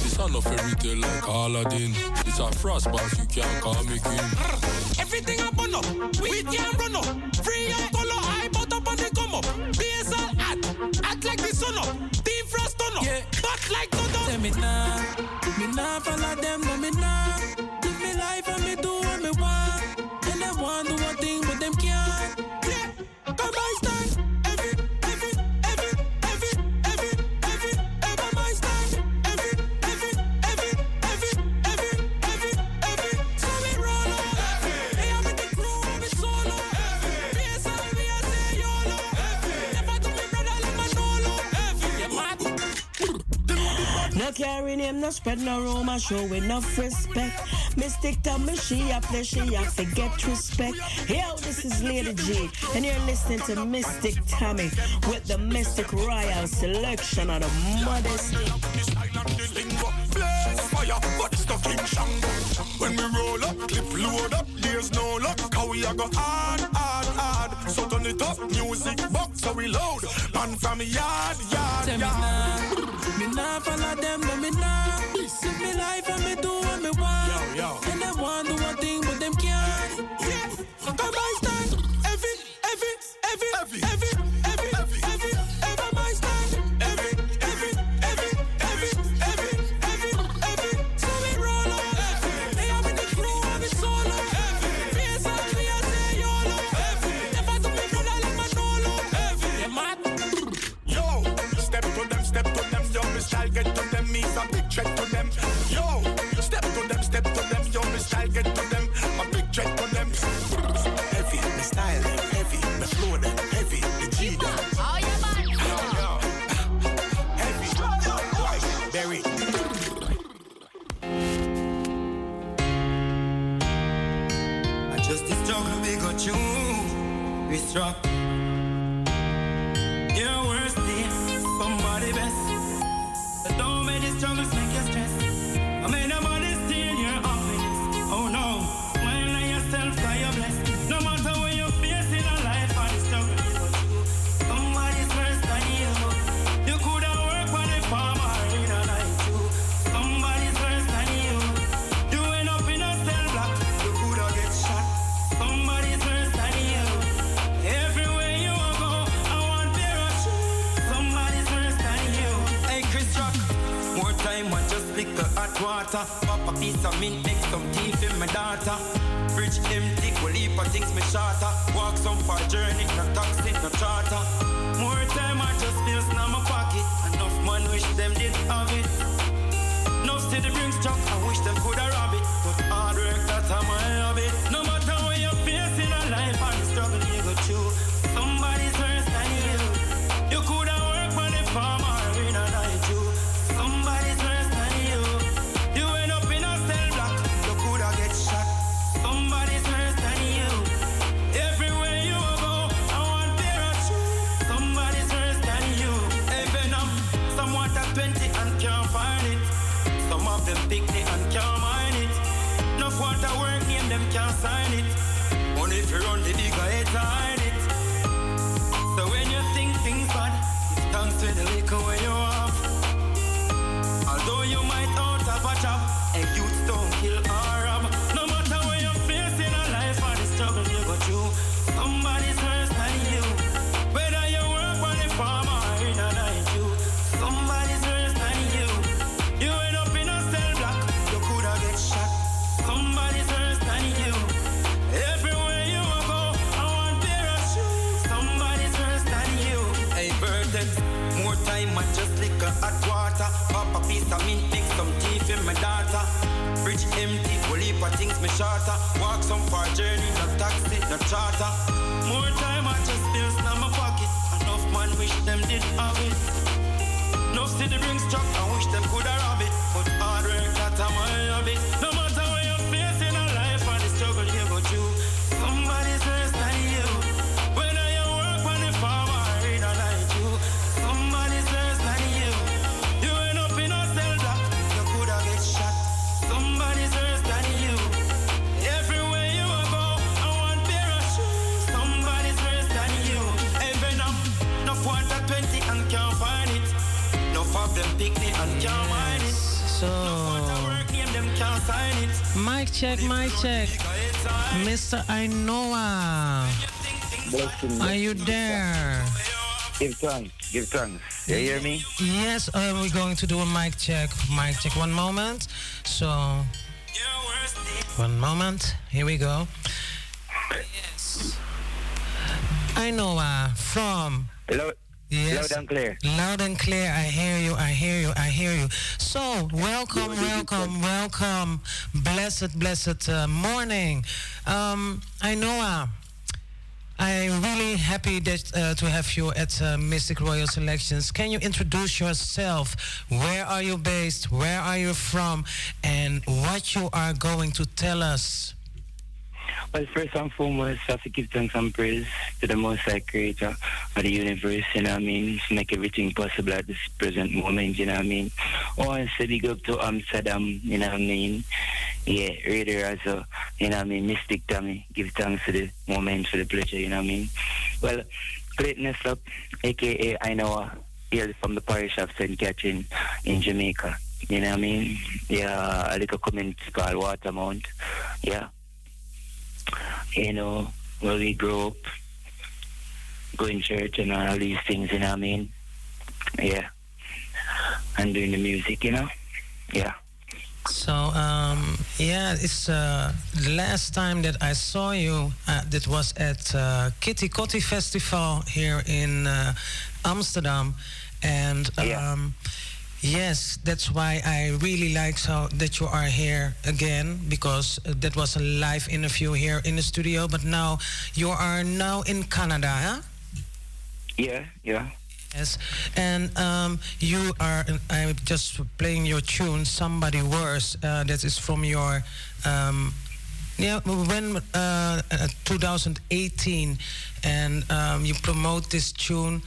It's not a fairy like Aladdin. It's a frost boss, you can't call me king. Everything up on up, we can't run up like done. Tell me nah, me nah follow them, no me nah. Carry name, no spread no rumor, show enough respect. Mystic tell me she a play, she a forget respect. Yo, this is Lady G, and you're listening to Mistic Tommy with the Mistic Royal selection of the modest. When we roll up, clip load up, there's no luck. How we a go. So turn it up, music box, so we load. Man from yard, yard, Tell me yard. nah, me nah follow them, no me nah. Live me life and me do what me want. Yo, yo. And them want do one thing, but them can't. Yeah, come by stand. Every, every, every, every, every, Chris hot water. Pop a piece of mint, make some tea for my daughter. Bridge empty, will heap of things me shorter. Walk some far journey, no taxi, no charter. More time I just feel in my pocket. Enough man wish them did have it. No city brings truck, I wish them coulda rob it. But hard work, that's how my habit. No check, my check. Mr. Ainoa, are you there? Give thanks. Give thanks. You hear me? Yes, uh, we're going to do a mic check. Mic check, one moment. So, one moment. Here we go. Yes. Ainoa from. Loud, Yes. loud and clear. Loud and clear. I hear you. I hear you. I hear you. So, welcome, welcome, welcome. Blessed, blessed uh, morning. Um, Ainoa, I'm really happy that uh, to have you at uh, Mistic Royal Selections. Can you introduce yourself? Where are you based? Where are you from? And what you are going to tell us? Well, first and foremost, I have to give thanks and praise to the Most High Creator of the universe, you know what I mean? To make everything possible at this present moment, you know what I mean? Oh, I want to say big up to Amsterdam, you know what I mean? Yeah, Raider as a, you know what I mean? Mistic Tommy, give thanks for the moment, for the pleasure, you know what I mean? Well, Greatness Up, aka I know, uh, hail from the parish of St. Catherine in Jamaica. You know what I mean? Yeah, a little community called Watermount. Yeah you know, where we grow up, going church and all these things, you know what I mean? Yeah. And doing the music, you know? Yeah. So um, yeah, it's uh, the last time that I saw you. Uh, that was at uh, Keti Koti Festival here in uh, Amsterdam, and um, yes, that's why I really like so that you are here again because that was a live interview here in the studio. But now you are now in Canada, huh? Yeah, yeah. Yes, and um, you are. I'm just playing your tune. Somebody worse. Uh, that is from your um, Yeah, when uh, uh, 2018, and um, you promote this tune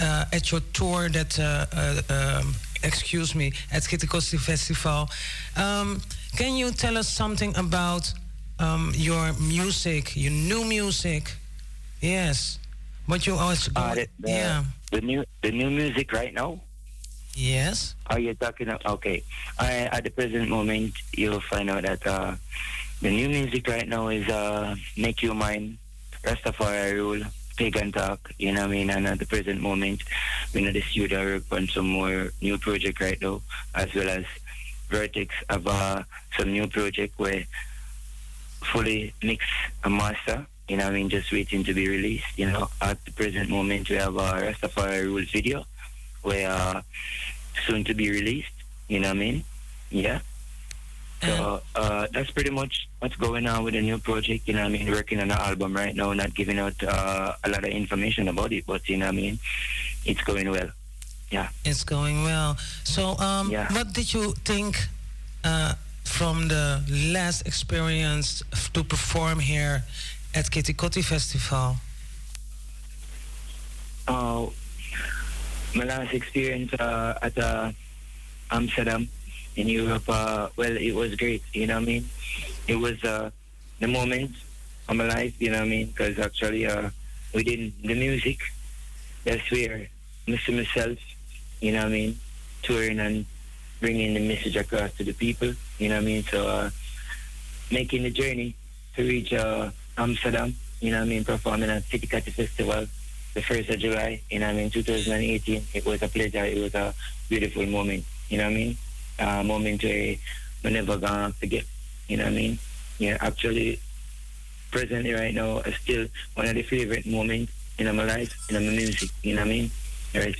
uh, at your tour that, uh, uh, um, excuse me, at Keti Koti Festival. Um, can you tell us something about um, your music, your new music? Yes, what you always Uh, the, the, yeah. the new the new music right now. Yes. Are you talking? About, okay. I, at the present moment, you'll find out that uh, the new music right now is uh, "Make Your Mind," Rastafari Rule, Pagan Talk. You know what I mean? And at the present moment, we're in the studio work on some more new project right now, as well as Vertex have uh, some new project where fully mix and master. You know what I mean? Just waiting to be released. You know, at the present moment, we have a Rastafari Rules video where uh, soon to be released. You know what I mean? Yeah. So uh, that's pretty much what's going on with the new project. You know what I mean? Working on an album right now, not giving out uh, a lot of information about it, but you know what I mean? It's going well. Yeah. It's going well. So, um, what did you think uh, from the last experience to perform here at Keti Koti Festival? Uh, my last experience uh, at uh, Amsterdam in Europe, uh, well, it was great. You know what I mean? It was uh, the moment of my life. You know what I mean? Because actually, uh, within the music, that's where Mr. myself, you know what I mean, touring and bringing the message across to the people. You know what I mean? So uh, making the journey to reach uh, Amsterdam. You know what I mean? Performing at Keti Koti Festival the 1st of July, you know what I mean, 2018. It was a pleasure. It was a beautiful moment, you know what I mean? A moment where we're never gonna forget, you know what I mean? Yeah, actually, presently right now, is still one of the favorite moments in my life, in my music, you know what I mean? Right.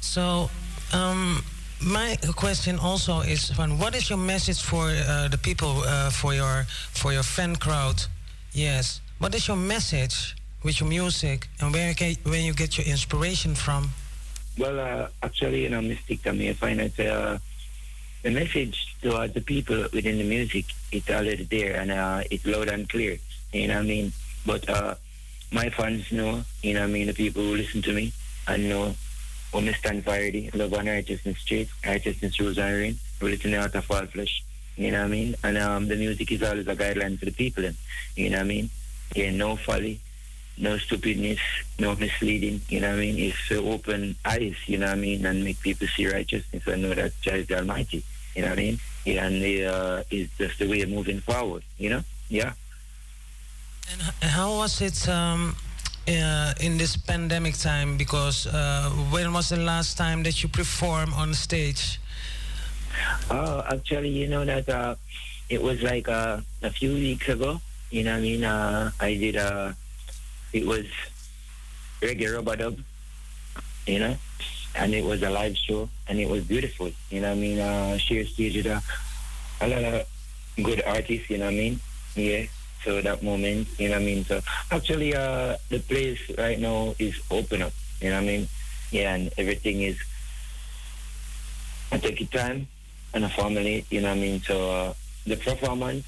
So, um, my question also is: van, What is your message for uh, the people, uh, for your for your fan crowd? Yes. What is your message with your music, and where can where you get your inspiration from? Well, uh, actually, you know, Mistic, I mean, I find that uh, the message to the people within the music, it's already there and uh, it's loud and clear, you know what I mean? But uh, my fans know, you know what I mean, the people who listen to me and know when I stand for already, love and righteousness straight, righteousness rules and reign, religion out of all flesh, you know what I mean? And um, the music is always a guideline for the people, you know what I mean? Yeah, no folly, no stupidness, no misleading, you know what I mean? It's to open eyes, you know what I mean, and make people see righteousness and know that Jah is the Almighty, you know what I mean? Yeah, and uh, it's just the way of moving forward, you know? Yeah. And how was it um, uh, in this pandemic time? Because uh, when was the last time that you performed on stage? Oh, actually, you know that uh, it was like uh, a few weeks ago, you know what I mean? Uh, I did, uh, it was reggae rubber dub, you know? And it was a live show, and it was beautiful, you know I mean? Uh, share stage with a, a lot of good artists, you know I mean? Yeah. So that moment, you know I mean? So actually, uh, the place right now is open up, you know I mean? Yeah, and everything is, I take it time and a family, you know I mean? So uh, the performance,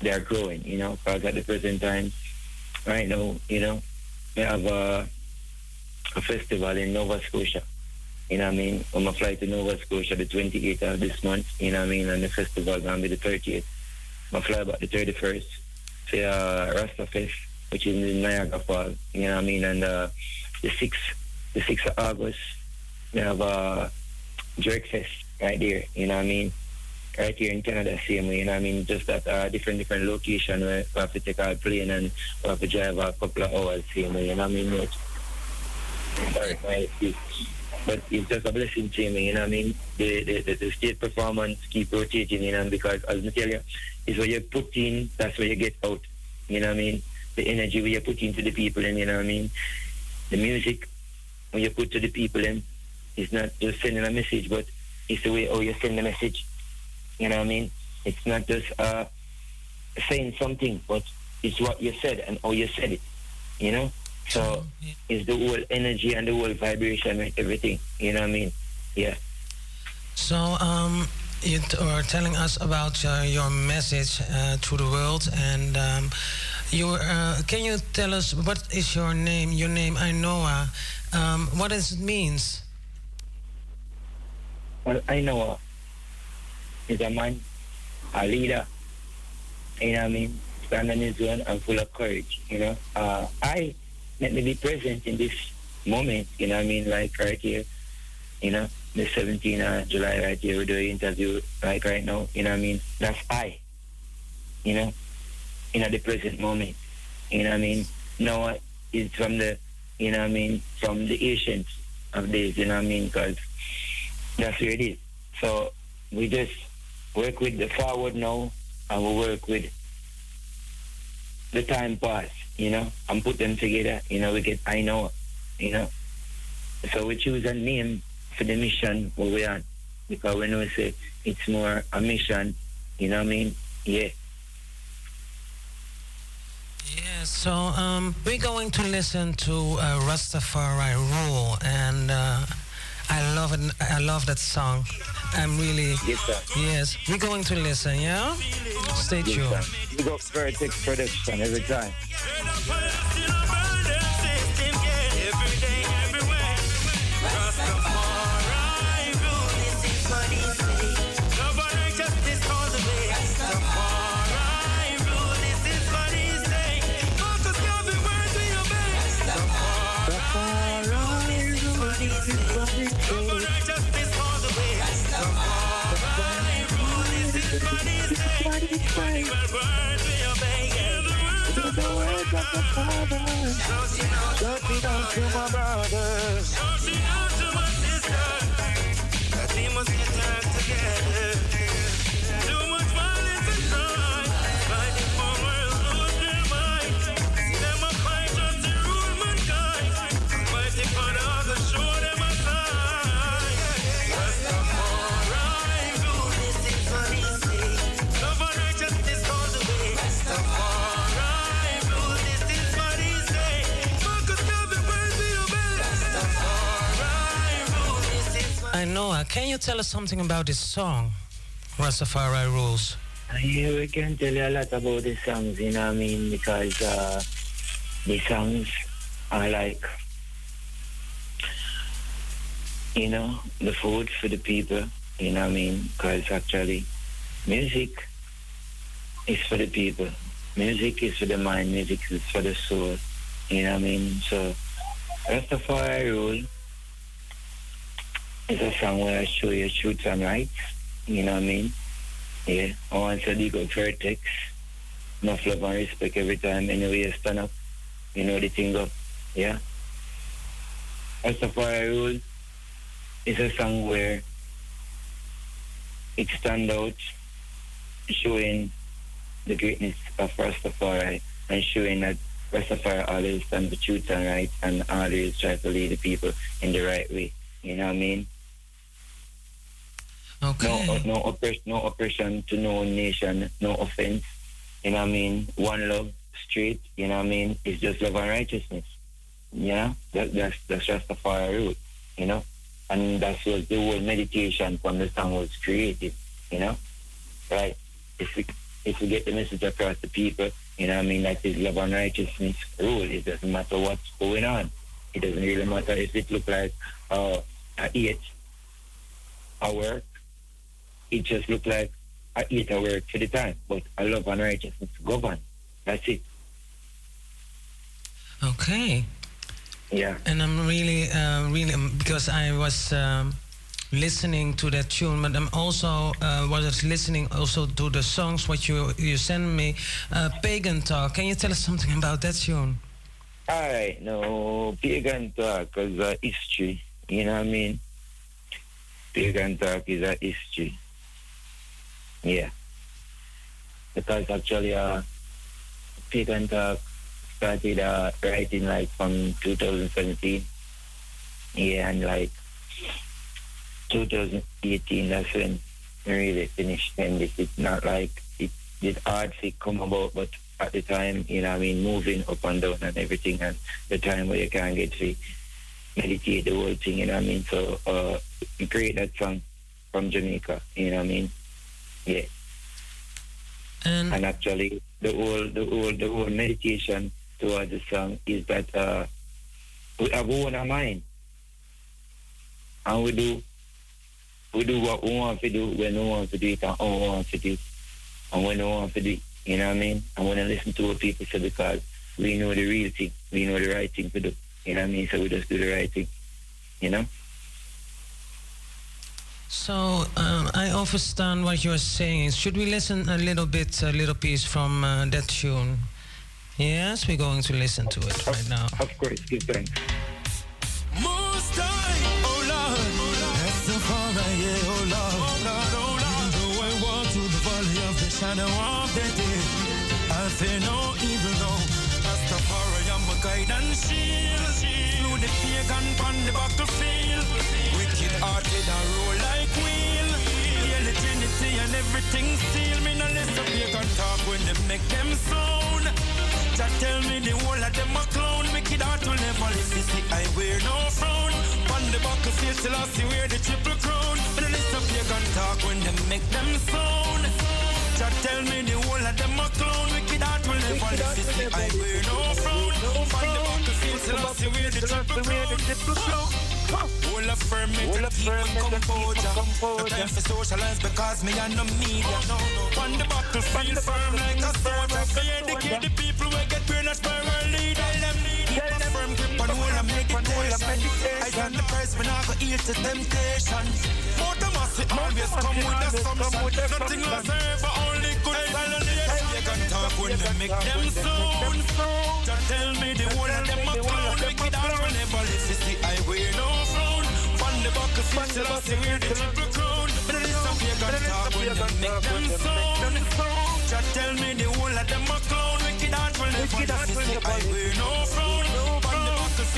they are growing, you know, because at the present time, right now, you know, we have uh, a festival in Nova Scotia. You know what I mean? I'm going to fly to Nova Scotia the 28th of this month, you know what I mean? And the festival going to be the 30th. I'm going to fly the 31st to uh, Rastafest, which is in Niagara Falls, you know what I mean? And uh, the 6th, the 6th of August, we have uh, Jerk Fest right there, you know what I mean? Right here in Canada, same way, you know I mean? Just at uh, different, different location where we have to take our plane and we have to drive a couple of hours, same way, you know I mean? It's. But it's just a blessing to me, you know what I mean? The, the, the, state performance keep rotating, you know, because as I tell you, it's what you put in, that's what you get out, you know what I mean? The energy we you put into the people, and you know what I mean? The music, when you put to the people, and it's not just sending a message, but it's the way how you send the message. You know what I mean? It's not just uh, saying something, but it's what you said and how you said it. You know? So it's the whole energy and the whole vibration and everything. You know what I mean? Yeah. So, um, you t- are telling us about uh, your message uh, to the world, and um, you uh, can you tell us what is your name? Your name, Ainoa. Um, what does it means? Well, I know is a man, a leader. You know what I mean? Stand on his own and full of courage. You know, uh, I let me be present in this moment. You know what I mean? Like right here. You know, the 17th of July right here, we do an interview like right now. You know what I mean? That's I. You know, in the present moment. You know what I mean? No, it's from the, you know what I mean, from the ancient of days. You know what I mean? Because that's where it is. So we just work with the forward now, and we work with the time past, you know, and put them together. You know, we get I know, you know. So we choose a name for the mission where we are, because when we say it's more a mission, you know what I mean? Yeah. Yeah, so um, we're going to listen to uh, Rastafari Rule, and uh, I love it. I love that song. I'm really yes, sir. yes. We're going to listen. Yeah, stay tuned. Yes, sir. We go Vertex Production every time. Shut me down to my brothers. I know. Can you tell us something about this song, Rastafari Rules? Yeah, we can tell you a lot about the songs, you know what I mean? Because uh, the songs are like, you know, the food for the people, you know what I mean? Because actually, music is for the people. Music is for the mind, music is for the soul, you know what I mean? So, Rastafari Rule is a song where I show you truth and rights, you know what I mean? Yeah, I want to up vertex. Enough love and respect every time. Anyway, you stand up. You know the thing up. Yeah. Rastafari Rule is a song where it stands out, showing the greatness of Rastafari and showing that Rastafari always stand for truth and right and always try to lead the people in the right way. You know what I mean? Okay. No, no, oppres- no oppression to no nation, no offense. You know what I mean? One love, straight. You know what I mean? It's just love and righteousness. You know, that, that's that's just the fire root. You know, and that's what the whole meditation from the song was created. You know, right? If we if we get the message across to people, you know what I mean? That is love and righteousness rule. It doesn't matter what's going on. It doesn't really matter if it look like uh, a eight hour it just looked like I eat a work for the time, but I love and righteousness govern. That's it. Okay. Yeah. And I'm really, uh, really, um, because I was um, listening to that tune, but I'm also uh, was listening also to the songs what you you sent me, uh, Pagan Talk. Can you tell us something about that tune? All right, no pagan talk is a history. You know what I mean? Pagan talk is a history. Yeah. Because actually, uh, pagan talk started uh, writing like from 2017. Yeah, and like 2018, that's when really finished. And this is not like it did hard to come about, but at the time, you know, I mean, moving up and down and everything, and the time where you can't get to meditate the whole thing, you know what I mean? So, uh, create that song, from Jamaica. You know what I mean? Yeah. And, and actually, the whole, the whole, the whole meditation towards the song is that uh, we have one of mind, and we do, we do what we want to do when we want to do it, and how we want to do it, and when we want to do it. You know what I mean? And when I listen to what people say because we know the real thing, we know the right thing to do. You know what I mean? So we just do the right thing. You know? So um, I understand what you're saying. Should we listen a little bit, a little piece from uh, that tune? Yes, we're going to listen to it right now. Of course, give thanks. Most high, oh Lord, Rastafari, yeah, oh Lord, oh Lord, oh Lord. Even though I walk through the valley of the shadow of the dead, I fear no evil, no. Rastafari, I'm a guide and shield. Slew the pagan on the battlefield. Hearted and roll like wheel. Hear the Trinity and everything seal. Me no less a pagan talk when they make them sound. Just tell me the whole of them a clown. Wicked heart will never listen. See, I wear no frown. On the battlefield till I see wear the triple crown. Me no less a pagan talk when they make them sound. Just tell me the whole of them a clown. Wicked heart will never listen. See, I wear no frown. On the battlefield till I see wear the triple crown. Hold a firm, me to keep my composure. No time for socialize because me and no media. No, no. On the battlefield, firm like a soldier. For educate the people who get brainwashed by world leaders. Tell them keep a firm grip on hold and meditation. I stand the price when I go yield to temptation. More the mass, always come with assumption. Nothing lasts forever, only good validation. You can talk when they make them sound. Just tell me the whole of them a clown. Wicked heart will never live to see I wear no the battlefield till I see wear the triple crown. But the list of pagan talk when they make them sound. Just tell me the whole of them a clown. Wicked heart will never see I wear no frown.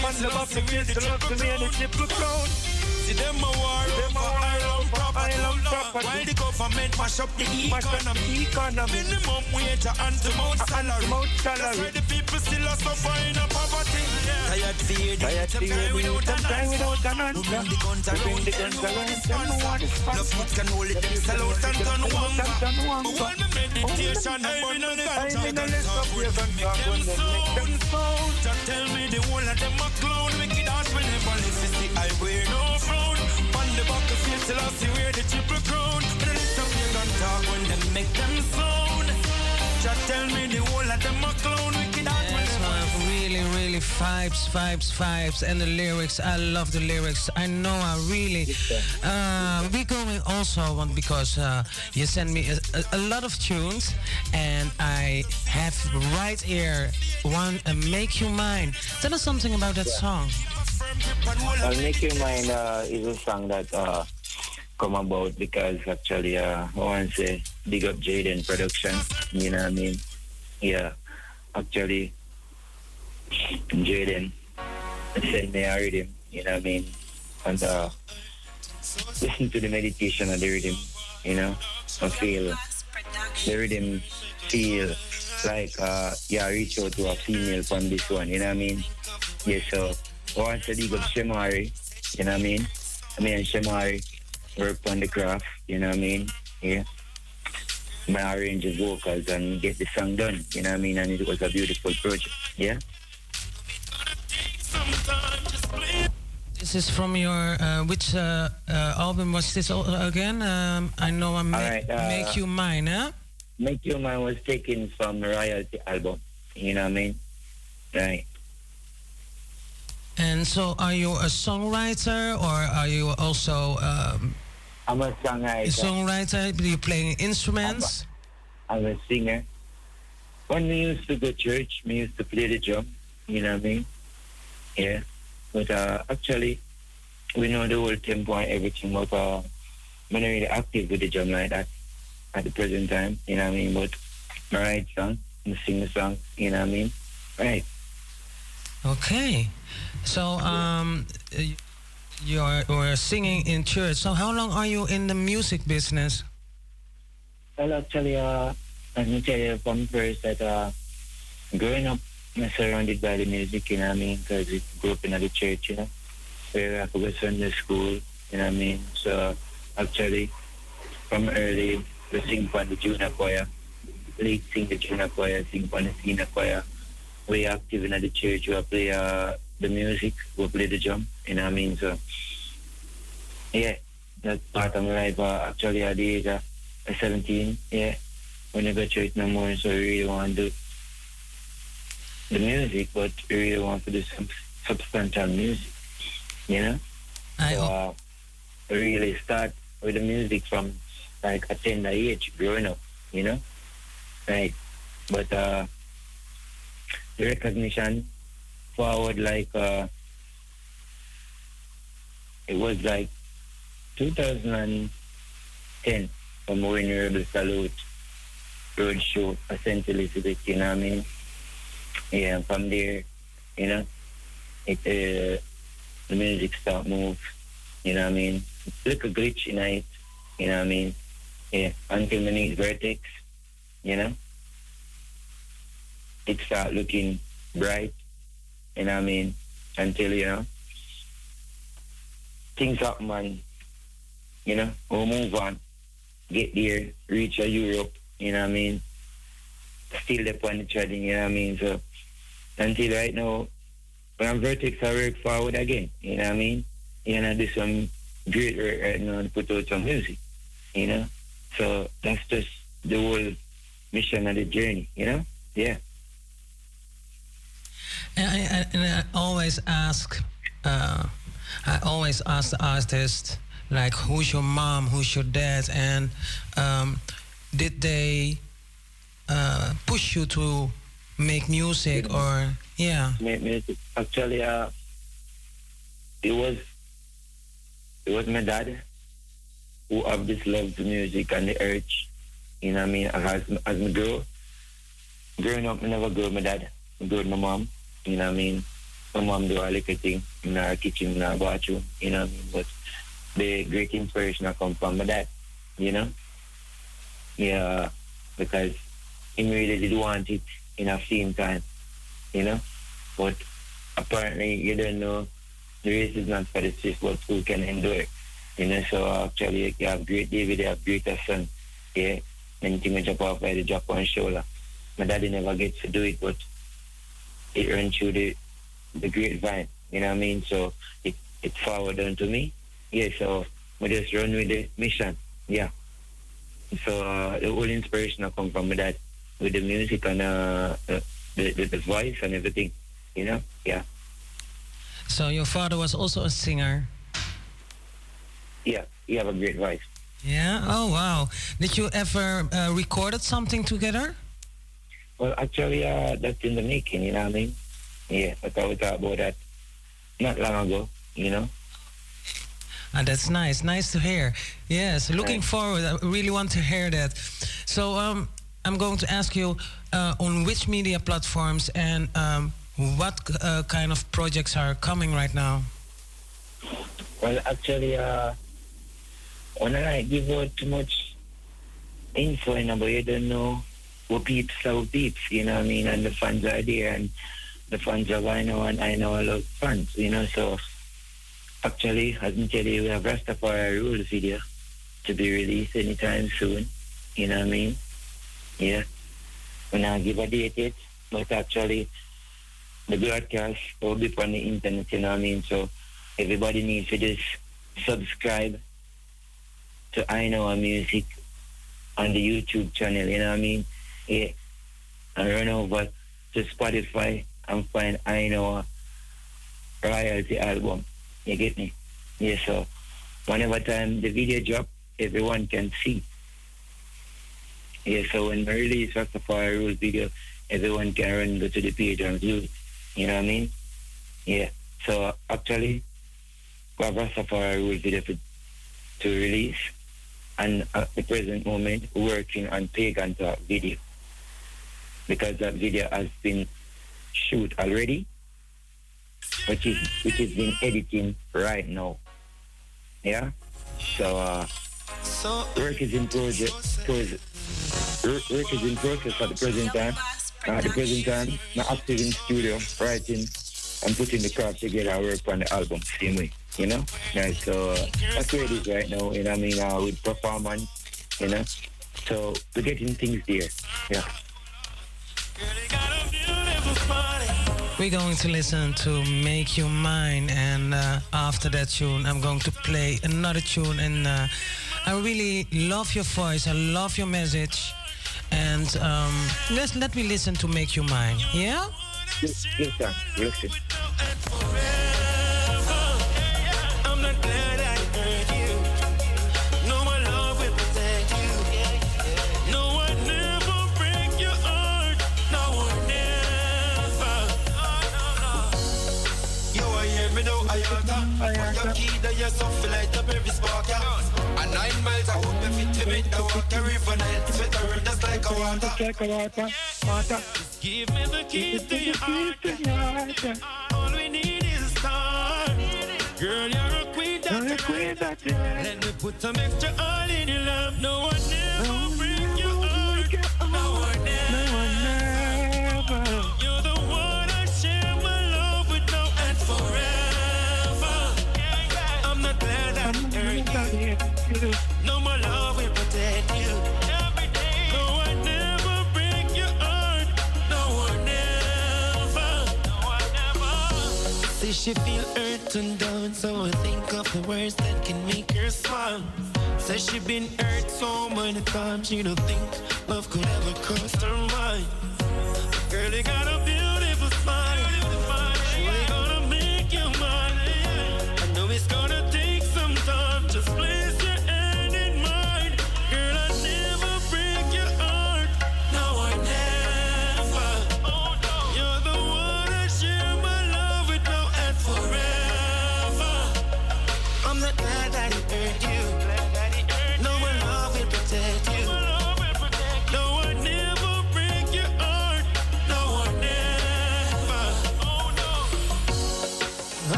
On the battlefield till I see wear the triple crown. See them a war over island property law. While the government mash up the economy. Minimum wage and to mount salary. That's why the people still are suffering in poverty. Tired fear, tired fear, without an answer. Who bring the guns around, them no one is sponsor. No food can hold it, them sell out and turn hunger. But when me meditation, I burn the ganja. Can talk with them, make them sound. Just tell me the whole of them a clown. Wicked heart will never live to see I wear no till I see where the triple crown. But the list of pagan talk when them make them sound. Just tell me the whole of them a clown. Wicked heart will Yes, never man, really, really vibes, vibes, vibes, and the lyrics. I love the lyrics. I know I really. Uh, we going also one because uh, you send me a, a, a lot of tunes, and I have right here one uh, "Make You Mine." Tell us something about that song. I'll Make You Mine uh, is a song that uh, come about because actually uh, I want to say big up Jaden production. You know what I mean? Yeah. Actually, Jaden sent me a rhythm. You know what I mean? And uh, listen to the meditation of the rhythm. You know, I feel the rhythm feel like uh, yeah, reach out to a female from this one. You know what I mean? Yeah. So I want to dig up Shemari. You know what I mean? I mean, Shemari work on the craft. You know what I mean? Yeah. My arrange the vocals and get the song done. You know what I mean? And it was a beautiful project. Yeah. This is from your uh, which uh, uh, album was this again? Um, I know I make, right, uh, make you mine, huh? Make Your Mind was taken from the royalty album. You know what I mean? Right. And so, are you a songwriter or are you also um, I'm a songwriter. a songwriter? Do you play instruments? I'm a singer. When we used to go to church, we used to play the drum. You know what I mean? Yeah. But uh, actually, we know the whole tempo and everything, but uh, I'm not really active with the drum like that at the present time. You know what I mean? But I write song, I sing the song. You know what I mean? Right. Okay. So, um, you're, you're singing in church. So, how long are you in the music business? Well, actually, uh, let me tell you from first that uh, growing up, I'm surrounded by the music, you know what I mean? Because we grew up in the church, you know, where I go to Sunday school, you know what I mean? So actually, from early, we sing for the junior choir. Late sing the junior choir, sing for the senior choir. We active in the church, we play uh, the music, we play the drum, you know what I mean? So, yeah, that's part of my life. Uh, actually, at the age of 17, yeah, when I go to church no more, so I really want to do the music, but I really want to do some substantial music, you know? I so, uh, I really start with the music from like a tender age, growing up, you know? Right. But uh, the recognition forward like uh, it was like 2010 from when Rebel Salute Road Show at St. Elizabeth, you know what I mean? Yeah, from there, you know, it uh, the music start move, you know what I mean? Little glitch in it, you know what I mean? Yeah, until the next vertex, you know? It start looking bright, you know what I mean? Until, you know, things happen, man. You know, we'll move on, get there, reach a Europe, you know what I mean? Still up on the treading, you know what I mean? So, until right now, when I'm vertex, I work forward again, you know what I mean? You know, do some great work right now and put out some music, you know? So, that's just the whole mission of the journey, you know? Yeah. And I, and I always ask, uh, I always ask the artist, like, who's your mom, who's your dad, and um, did they uh, push you to make music or yeah? Make music. Actually, uh, it was it was my dad who have this love to music and the urge. You know what I mean? As as me grow, growing up, I never grew my dad. I grew my mom. You know what I mean? My mom do a little thing in our kitchen, in our bathroom. You know what I mean? But the great inspiration I come from my dad. You know? Yeah, because he really did want it in a same time. You know? But apparently, you don't know the race is not for the swift, but who can endure. it. You know, so actually, you have great David, you have greater son. Yeah, anything will jump off by the drop on shoulder. My daddy never gets to do it, but it runs through the the grapevine. You know what I mean? So it it forward on to me. Yeah, so we just run with the mission. Yeah. So uh, the whole inspiration will come from that with the music and uh, the, the the voice and everything. You know? Yeah. So your father was also a singer. Yeah, you have a great voice. Yeah. Oh wow. Did you ever uh, recorded something together? Well, actually, uh, that's in the making. You know what I mean? Yeah, I thought we talked about that not long ago. You know? And that's nice. Nice to hear. Yes, looking forward. I really want to hear that. So um, I'm going to ask you uh, on which media platforms and um, what uh, kind of projects are coming right now. Well, actually, uh, when I give out too much info, but you don't know peeps are what peeps, you know what I mean? And the fans are there, and the fans of I know, and I know a lot of fans, you know, so actually, as I tell you, we have Rastafari Rules video to be released anytime soon, you know what I mean? Yeah. When I give a date yet, but actually, the broadcast will be on the internet, you know what I mean? So everybody needs to just subscribe to I Know Our Music on the YouTube channel, you know what I mean? Yeah. And run over to Spotify and find Ainoa uh, Royalty album. You get me? Yeah, so whenever time the video drop, everyone can see. Yeah, so when we release Rastafari Rules video, everyone can run go to the page and view. You know what I mean? Yeah. So actually, we have Rastafari Rules video for, to release. And at the present moment, working on Pagan Talk video. Because that video has been shoot already, which is which is been editing right now. Yeah? So uh work is in progress. work is in process at the present time. Uh, at the present time, I'm active in studio, writing and putting the craft together. I work on the album same way. You know? Yeah, so uh, that's where it is right now. You know I mean? Uh, with performance, you know? So we're getting things there. Yeah. We're going to listen to Make You Mine, and uh, after that tune, I'm going to play another tune. And uh, I really love your voice, I love your message. And um, let's let me listen to Make You Mine. Yeah? Yes, yes, sir. Your key that you're light up every spark, yeah. Nine miles, I hope you make the walk river Nile. Sweat the river just like a water. Like a water, water. Give me the keys to your heart. All we need is a. Girl, you're a queen that's Let me put some extra oil in your love. No one never She feel hurt and down, so I think of the words that can make her smile. Says she been hurt so many times, she don't think love could ever cross her mind. Girl, you got a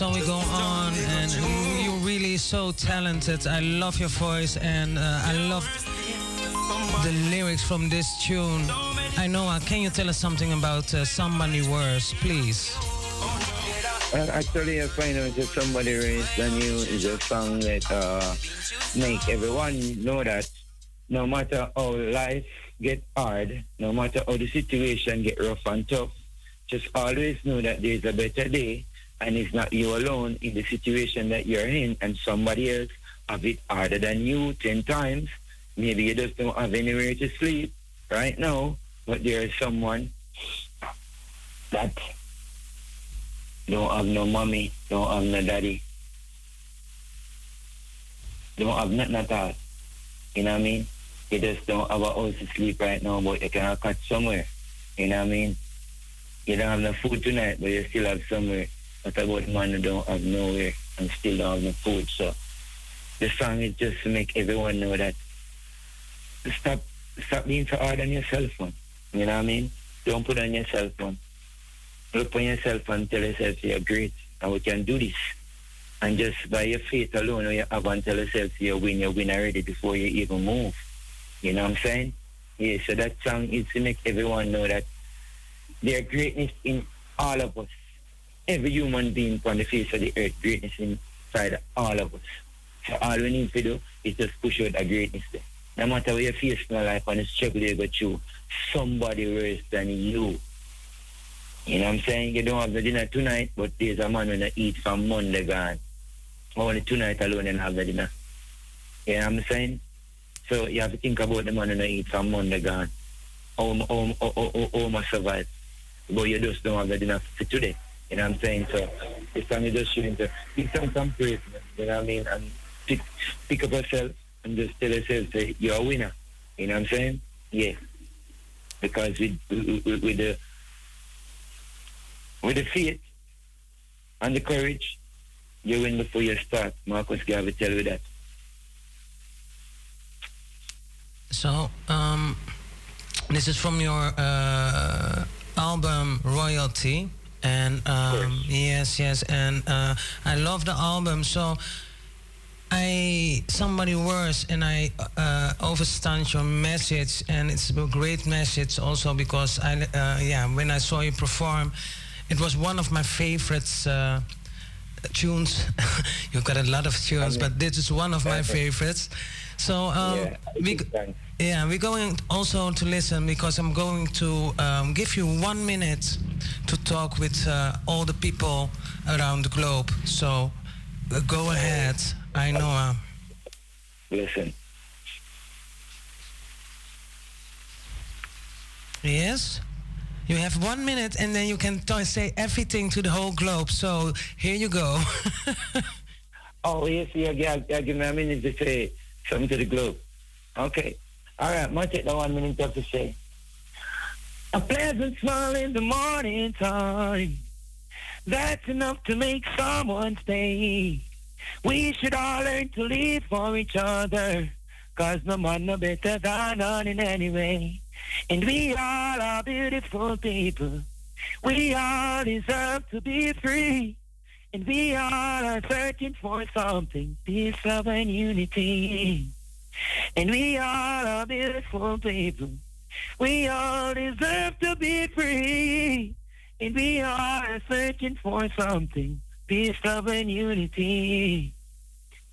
Yes, and so we go on, and you- you're really so talented. I love your voice, and uh, I love the lyrics from this tune. I know. Uh, can you tell us something about uh, somebody worse, please? Actually, I find out that somebody raised than you is a song that uh, make everyone know that no matter how life get hard, no matter how the situation get rough and tough, just always know that there's a better day, and it's not you alone in the situation that you're in, and somebody else have it harder than you ten times. Maybe you just don't have anywhere to sleep right now, but there is someone that don't have no mommy, don't have no daddy, don't have nothing at all. You know what I mean? You just don't have a house to sleep right now, but you can catch somewhere. You know what I mean? You don't have no food tonight, but you still have somewhere. What about man who don't have nowhere and still don't have no food? So the song is just to make everyone know that stop stop being so hard on yourself, man. You know what I mean? Don't put on yourself, man. Look on yourself and tell yourself you're great and we can do this. And just by your faith alone, you have and tell yourself you win, you win already before you even move. You know what I'm saying? Yeah, so that song is to make everyone know that there's greatness in all of us. Every human being on the face of the earth, greatness inside all of us. So all we need to do is just push out that greatness there. No matter what you face in life and the struggle you go through, somebody worse than you. You know what I'm saying? You don't have the dinner tonight, but there's a man when I eat from Monday gone. Only tonight alone and have the dinner. You know what I'm saying? So you have to think about the man when I eat from Monday gone. How, how, how, how, how, how I survive. But you just don't have the dinner for today. You know what I'm saying? So it's just shooting to pick some some praise. You know what I mean? And pick, pick up yourself and just tell yourself say, you're a winner. You know what I'm saying? Yeah. Because with, with, with, with the with the faith and the courage, you win before you start. Marcus Garvey tell you that. So, um, this is from your uh, album Royalty. And um, yes, yes, and uh, I love the album. So I somebody worse, and I uh, overstand your message, and it's a great message also because I uh, yeah when I saw you perform, it was one of my favorites. Uh, tunes you've got a lot of tunes but this is one of my favorites so um, Yeah, we, yeah, we're going also to listen because I'm going to um, give you one minute to talk with uh, all the people around the globe. So uh, go ahead, I know. Uh, Listen. yes? You have one minute and then you can t- say everything to the whole globe. So here you go. Oh, yes, yeah, yeah, yeah, give me a minute to say something to the globe. Okay. All right, to take the one minute to say. A pleasant smile in the morning time. That's enough to make someone stay. We should all learn to live for each other. Cause no man no better than none in any way. And we all are beautiful people. We all deserve to be free. And we all are searching for something, peace, love, and unity. And we are beautiful people. We all deserve to be free. And we are searching for something, peace, love, and unity.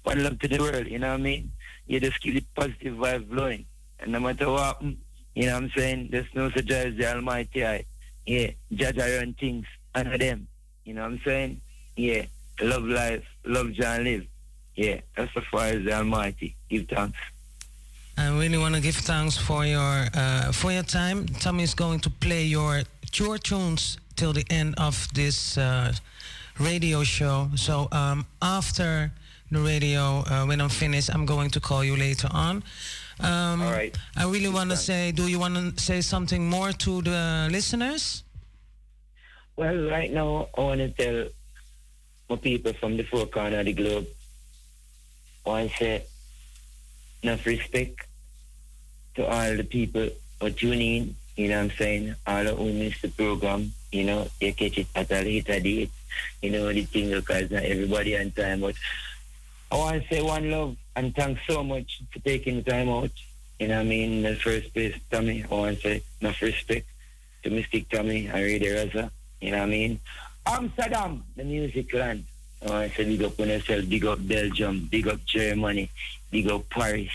One love to the world, you know what I mean? You just keep the positive vibe flowing. And no matter what, happen, you know what I'm saying? There's no such as the Almighty I. Yeah, judge our own things under them. You know what I'm saying? Yeah, love life, love John live. Yeah, that's as far as the Almighty. Give thanks. I really want to give thanks for your uh, for your time. Tommy is going to play your your tunes till the end of this uh, radio show. So um, after the radio, uh, when I'm finished, I'm going to call you later on. Um, All right. I really want to say, do you want to say something more to the listeners? Well, right now, I want to tell my people from the four corners of the globe, I say, enough respect to all the people who tune in, you know what I'm saying? All who miss the program, you know, they catch it at a later date, you know, the thing because uh, not everybody on time. But I want to say one love and thanks so much for taking the time out. You know what I mean? In the first place, Tommy, I want to say enough respect to Mistic Tommy and Radio Razo. You know what I mean? Amsterdam, the music land. I want to say big up on yourself, big up Belgium, big up Germany, big up Paris.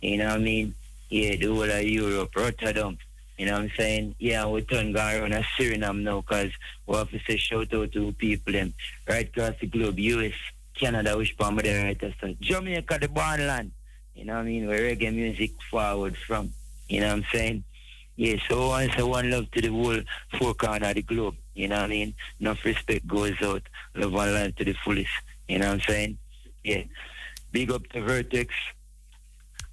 You know what I mean? Yeah, the whole of Europe, Rotterdam. You know what I'm saying? Yeah, we turn going around a Suriname now because we have to say shout out to people them right across the globe, US, Canada, which part of there right. So Jamaica, the born land. You know what I mean? Where reggae music forward from. You know what I'm saying? Yeah, so I say one love to the whole four corner of the globe. You know what I mean? Enough respect goes out. Love and life to the fullest. You know what I'm saying? Yeah. Big up to Vertex.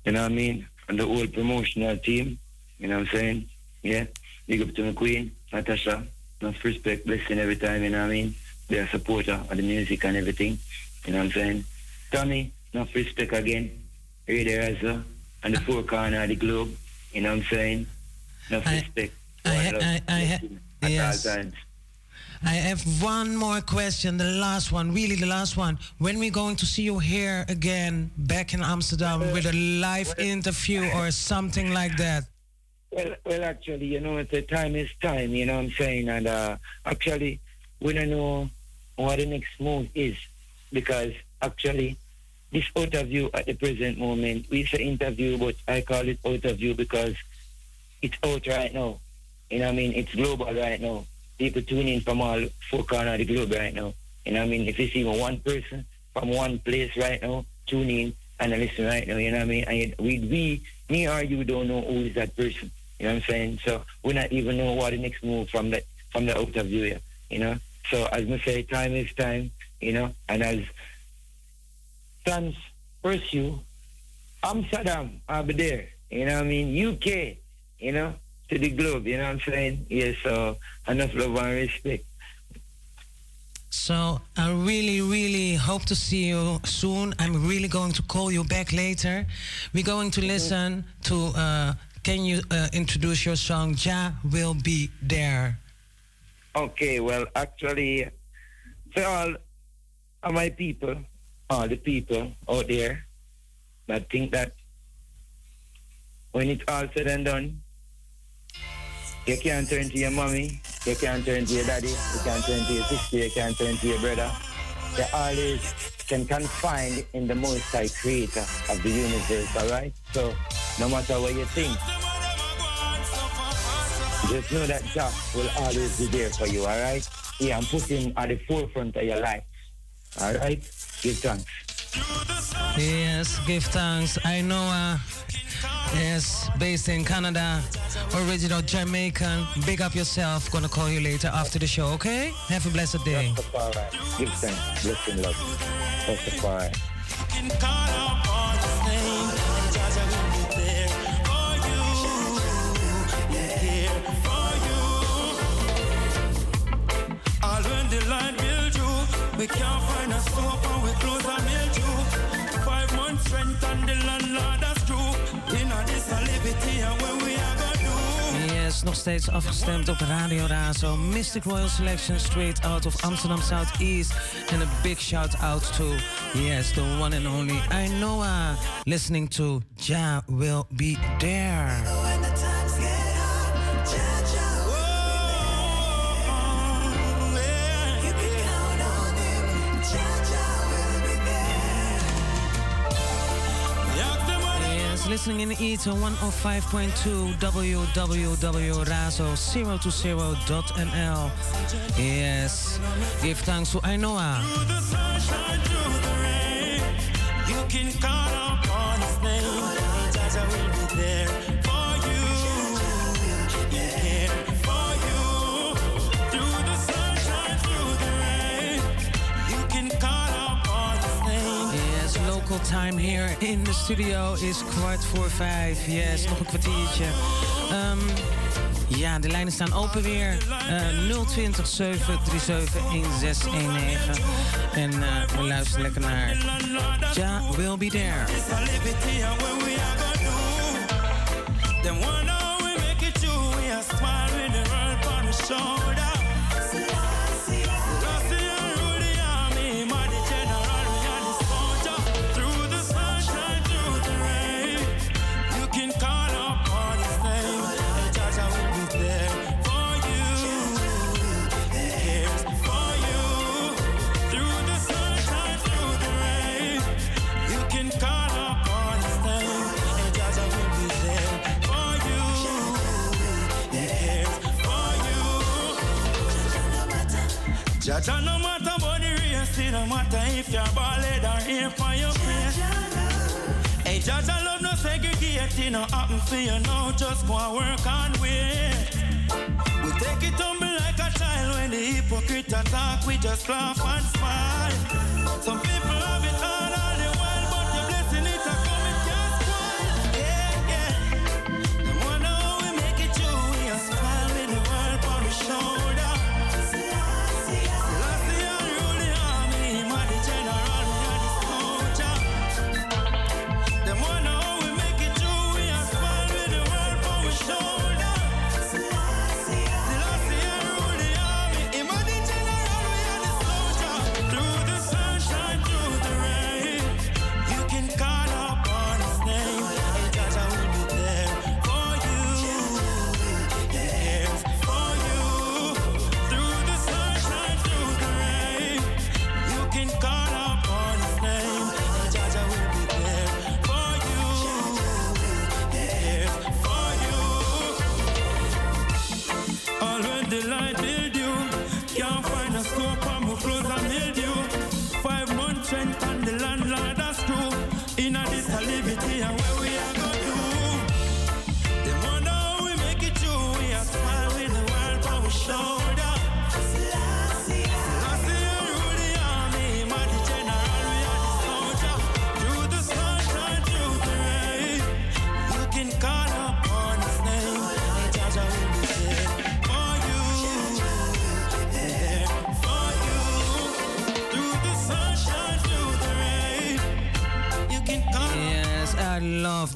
You know what I mean? And the whole promotional team. You know what I'm saying? Yeah. Big up to my queen, Natasha. Enough respect, blessing every time, you know what I mean? They're a supporter of the music and everything. You know what I'm saying? Tommy, enough respect again. Radio Razo and the ah. four corner of the globe. You know what I'm saying? Enough respect. Love, I, I, blessing at yes. I have one more question, the last one, really the last one. When we going to see you here again, back in Amsterdam, with a live interview or something like that? Well, well, actually, you know, the time is time, you know what I'm saying? And uh, actually, we don't know what the next move is because actually, this out of view at the present moment, we say interview, but I call it out of view because it's out right now. You know what I mean? It's global right now. People tune in from all four corners of the globe right now. You know what I mean? If you see one person from one place right now, tune in and listen right now, you know what I mean? And we, we, me or you don't know who is that person. You know what I'm saying? So we not even know what the next move from the from the out of view, you know? So as I say, time is time, you know, and as plans pursue, Amsterdam, I'll be there. You know what I mean? UK, you know, to the globe, you know what I'm saying? Yeah, so enough love and respect. So I really, really hope to see you soon. I'm really going to call you back later. We're going to listen to. Uh, can you uh, introduce your song? Ja will be there. Okay, well, actually, for all of my people, all the people out there that think that when it's all said and done, you can't turn to your mommy, you can't turn to your daddy, you can't turn to your sister, you can't turn to your brother. You always can confine in the Most High Creator of the universe, alright? So, no matter what you think, just know that Jah will always be there for you, alright? Yeah, and put him at the forefront of your life. Alright? Give thanks. Yes, give thanks. I know. Uh, yes, based in Canada, original Jamaican. Big up yourself. Gonna call you later after the show. Okay? Have a blessed day. Give thanks. Blessing love. Rastafari. The line build we can't find a soap and we close and mail you. Five months rent and the landlord Yes, nog steeds afgestemd op Radio Razo. Mistic Royal Selection straight out of Amsterdam Southeast. And a big shout out to, yes, the one and only Ainoa. Listening to Ja Will Be There. Listening in the ether 105.2 www.razo020.nl. Yes, give thanks to Ainoa. Can call upon his name. Local time here in de studio is kwart voor vijf. Yes, nog een kwartiertje. Ehm, ja, de lijnen staan open weer. Eh 020 737 1619. En eh, we luisteren lekker naar Ja Will Be There. Jaja no matter about the race, it no matter if you're ballad or here for your face. Hey, Jaja love no segregate, it no happen for you now, just go and work and wait. We take it humble like a child when the hypocrite attack, we just laugh and smile. Some people have it all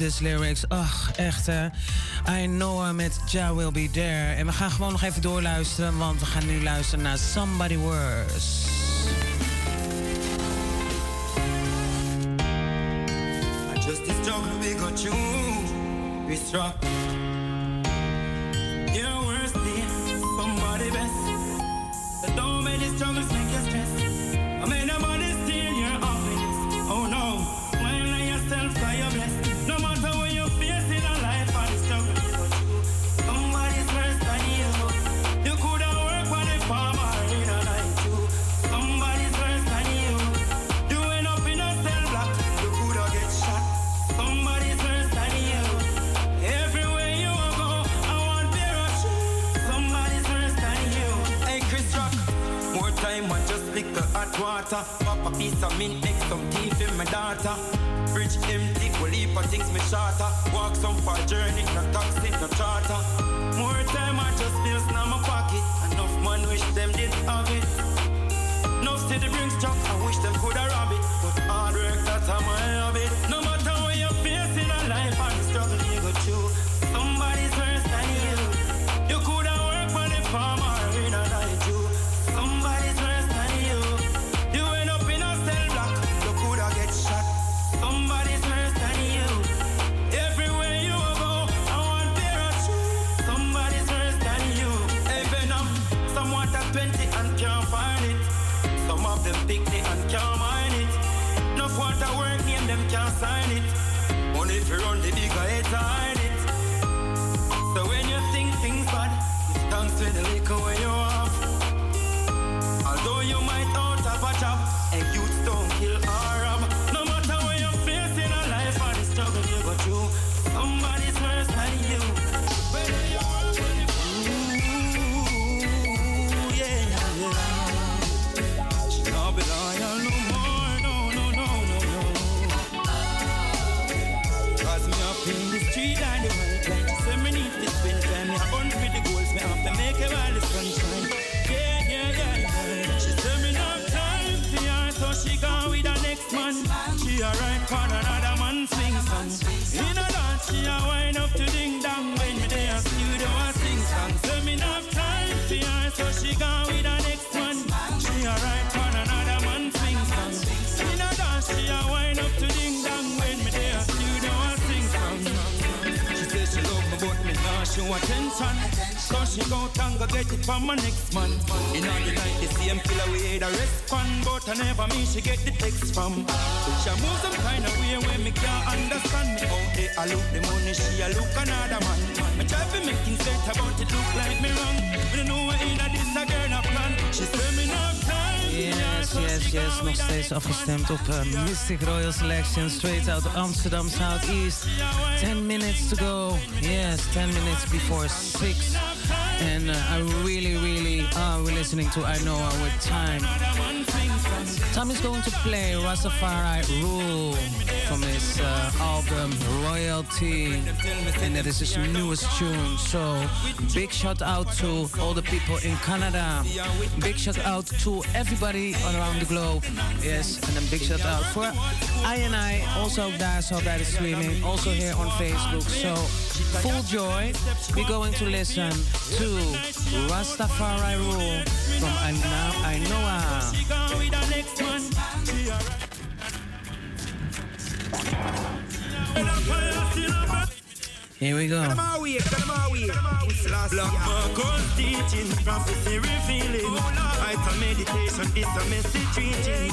this lyrics. Ach, echt hè. I know her met Ja Will Be There. En we gaan gewoon nog even doorluisteren, want we gaan nu luisteren naar Somebody Worse. Just this struggle we go through, we struck. Your worst day, somebody best. But don't make these struggles hot water. Pop a piece of mint, make some tea for my daughter. Bridge empty, well, heap of things me shorter. Walk some far journey, no taxi, no charter. More time I just bills in my pocket. Enough man wish them did have it. No city brings truck, I wish them could have rob she go and go get it from my next man. In all the night, the same killer we the respond, but I never me she get the text from. She move some kind of way when me can't understand me. I look the money, she a look another man. Better, but it look like me wrong. Know what in a this a girl a plan. Time. Yes, yes, yes. Nog steeds afgestemd op uh, Mistic Royal Selection. Straight out of Amsterdam Southeast. 10 minutes to go. Yes, 10 minutes before 6. And uh, I really, really are listening to Ainoa with time. Is going to play Rastafari Rule from his uh, album Royalty. And that is his newest tune. So big shout out to all the people in Canada. Big shout out to everybody around the globe. Yes, and then big shout out for I and I, also zo bij de streaming, also here on Facebook. So full joy. We're going to listen to Rastafari Rule from I Know Her. Here we go. Black Marcus teaching, prophecy revealing. Item meditation is a message reaching.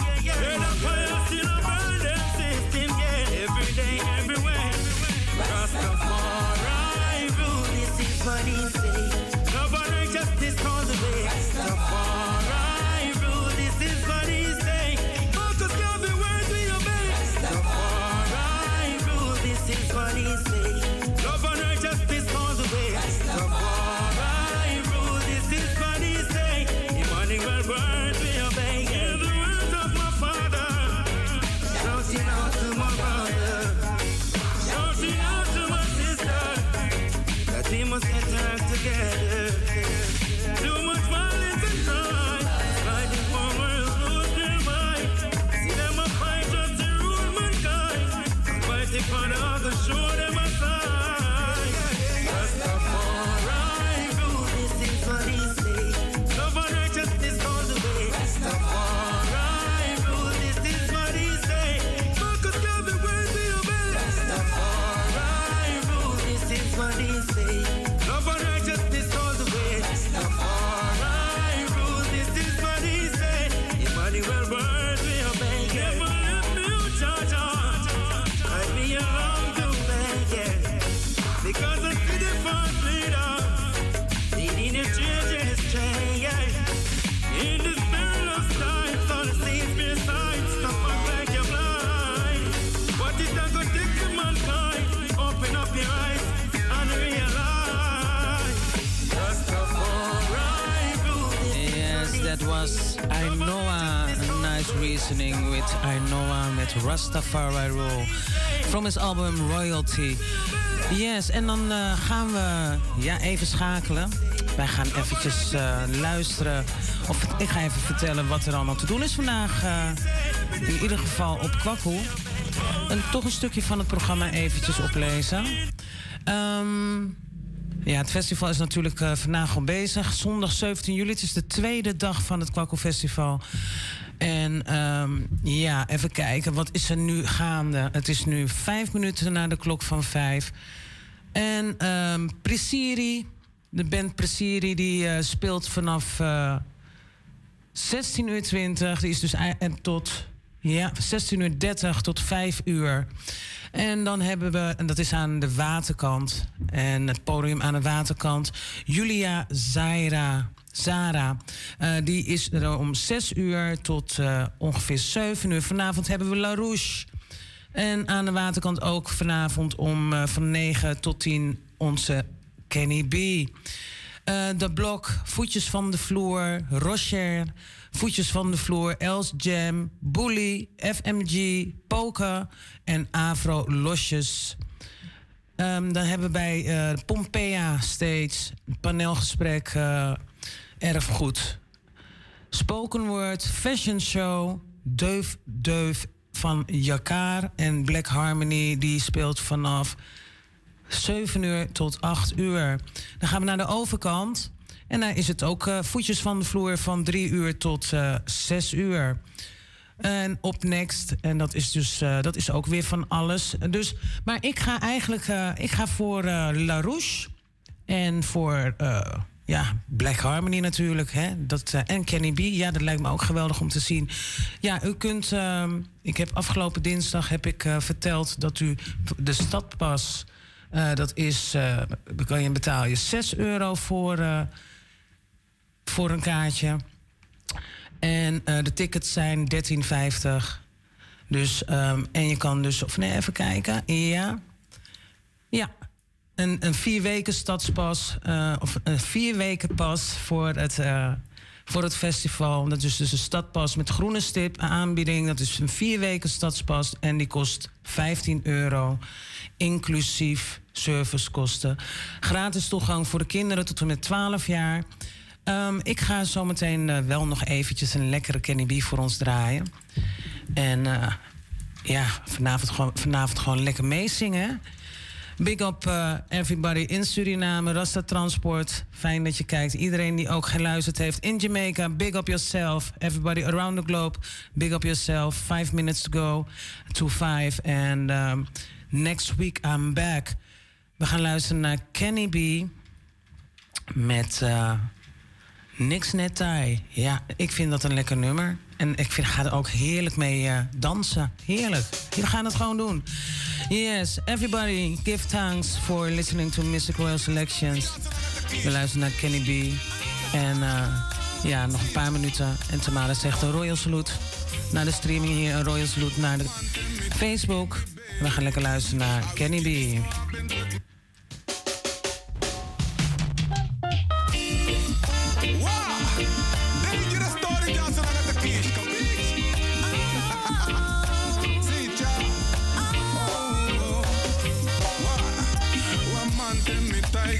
Ainoa. A nice reasoning with Ainoa met Rastafari Rule. From his album Royalty. Yes, en dan eh, gaan we ja, even schakelen. Wij gaan eventjes eh, luisteren. Of ik ga even vertellen wat er allemaal te doen is vandaag. eh, in ieder geval op Kwakkel. En toch een stukje van het programma eventjes oplezen. Ehm, ja, het festival is natuurlijk eh, vandaag al bezig. Zondag 17 juli. Het is de tweede dag van het Kwakkel Festival. En ehm, ja, even kijken. Wat is er nu gaande? Het is nu vijf minuten na de klok van vijf. En ehm Presiri, de band Presiri, die eh, speelt vanaf eh 16 uur 20. Die is dus en tot ja, 16 uur 30 tot 5 uur. En dan hebben we, en dat is aan de waterkant. En het podium aan de waterkant. Julia Zaira. Zara, eh, die is er om 6 uur tot eh, ongeveer 7 uur. Vanavond hebben we La Rouche. En aan de waterkant ook vanavond om eh, van 9 tot 10 onze Kenny B. De blok, voetjes van de vloer, Rocher, voetjes van de vloer, Els Jam, Bully, FMG, Poker en Afro Losjes. Ehm, dan hebben we bij eh Pompea steeds een paneelgesprek, eh, erg goed. Spoken Word, Fashion Show, Deuf Deuf van Jakar en Black Harmony, die speelt vanaf 7 uur tot 8 uur. Dan gaan we naar de overkant. En daar is het ook eh, voetjes van de vloer van 3 uur tot eh 6 uur. En op next, en dat is dus eh, dat is ook weer van alles. Dus, maar ik ga eigenlijk eh, ik ga voor eh La Rouche en voor eh, ja, Black Harmony natuurlijk. Hè? Dat, eh, en Kenny B, ja, dat lijkt me ook geweldig om te zien. Ja, u kunt. ehm, ik heb afgelopen dinsdag heb ik eh, verteld dat u de stadpas. eh, dat is. eh kan je betaal je 6 euro voor, eh, voor een kaartje. En eh, de tickets zijn 13,50. Dus, ehm, en je kan dus, of nee, even kijken. Ja. Ja. Een, een vier weken stadspas, eh, of een vier weken pas voor het, eh, voor het festival. Dat is dus een stadpas met groene stip aanbieding. Dat is een vier weken stadspas en die kost 15 euro. Inclusief servicekosten. Gratis toegang voor de kinderen tot en met 12 jaar. Ehm, ik ga zometeen eh, wel nog eventjes een lekkere Kenny B voor ons draaien. En eh, ja, vanavond gewoon, vanavond gewoon lekker meezingen. Big up eh, everybody in Suriname, Rasta Transport. Fijn dat je kijkt. Iedereen die ook geluisterd heeft in Jamaica, big up yourself. Everybody around the globe, big up yourself. Five minutes to go to five. And um, next week I'm back. We gaan luisteren naar Kenny B met Niks Net Thai. Ja, ik vind dat een lekker nummer. En ik vind, ga er ook heerlijk mee uh, dansen. Heerlijk. We gaan het gewoon doen. Yes, everybody give thanks for listening to Mystic Royal Selections. We luisteren naar Kenny B. En uh, ja, nog een paar minuten. En Tamara zegt een Royal Salute naar de streaming hier. Een Royal Salute naar de Facebook. We gaan lekker luisteren naar Kenny B.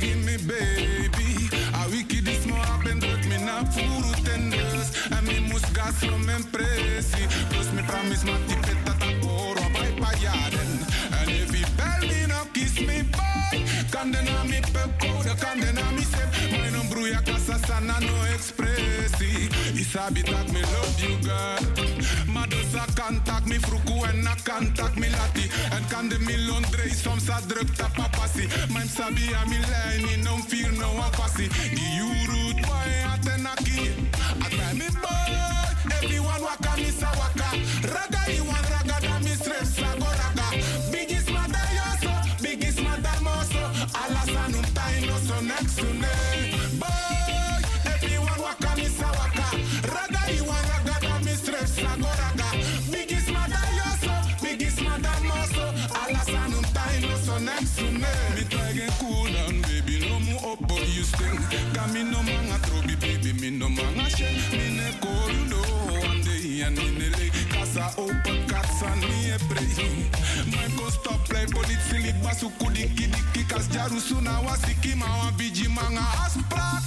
give me baby. A wicked this more happen, but me not furu tenders. And me must gas from impressi. Plus me promise my ticket that I go by by yarden. And if he bell me no kiss me boy. Condena mi pep code, condena mi sep. My no bruya casa sana no expressi. Isabi that me love you girl. Madosa passie. Mijn sabi aan mijn lijn, in don't fear no one. Die you root. suku diki diki kas suna wasiki mawa biji manga asplat.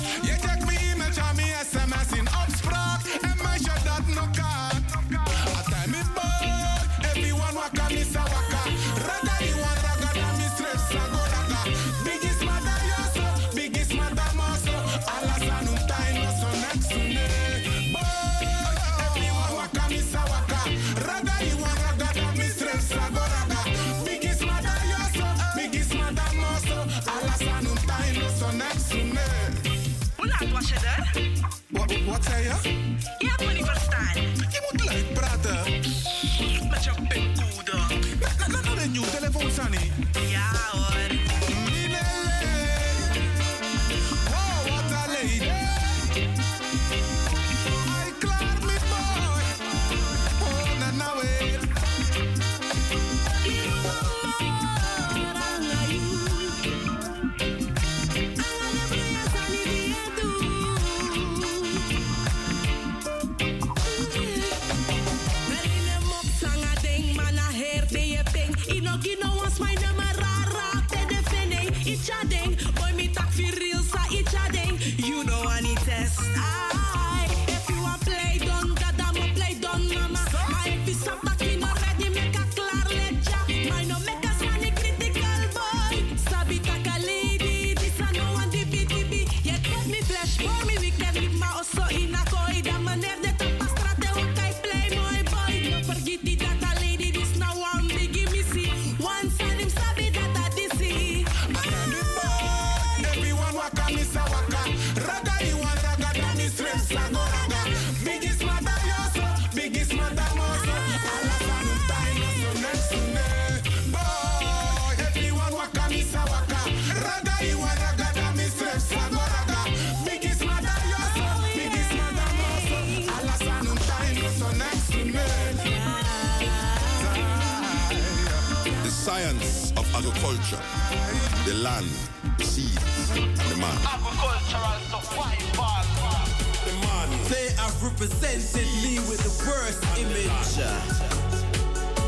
represented me with the worst image.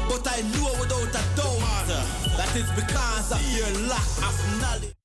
But I knew without a doubt that it's because of your lack of knowledge.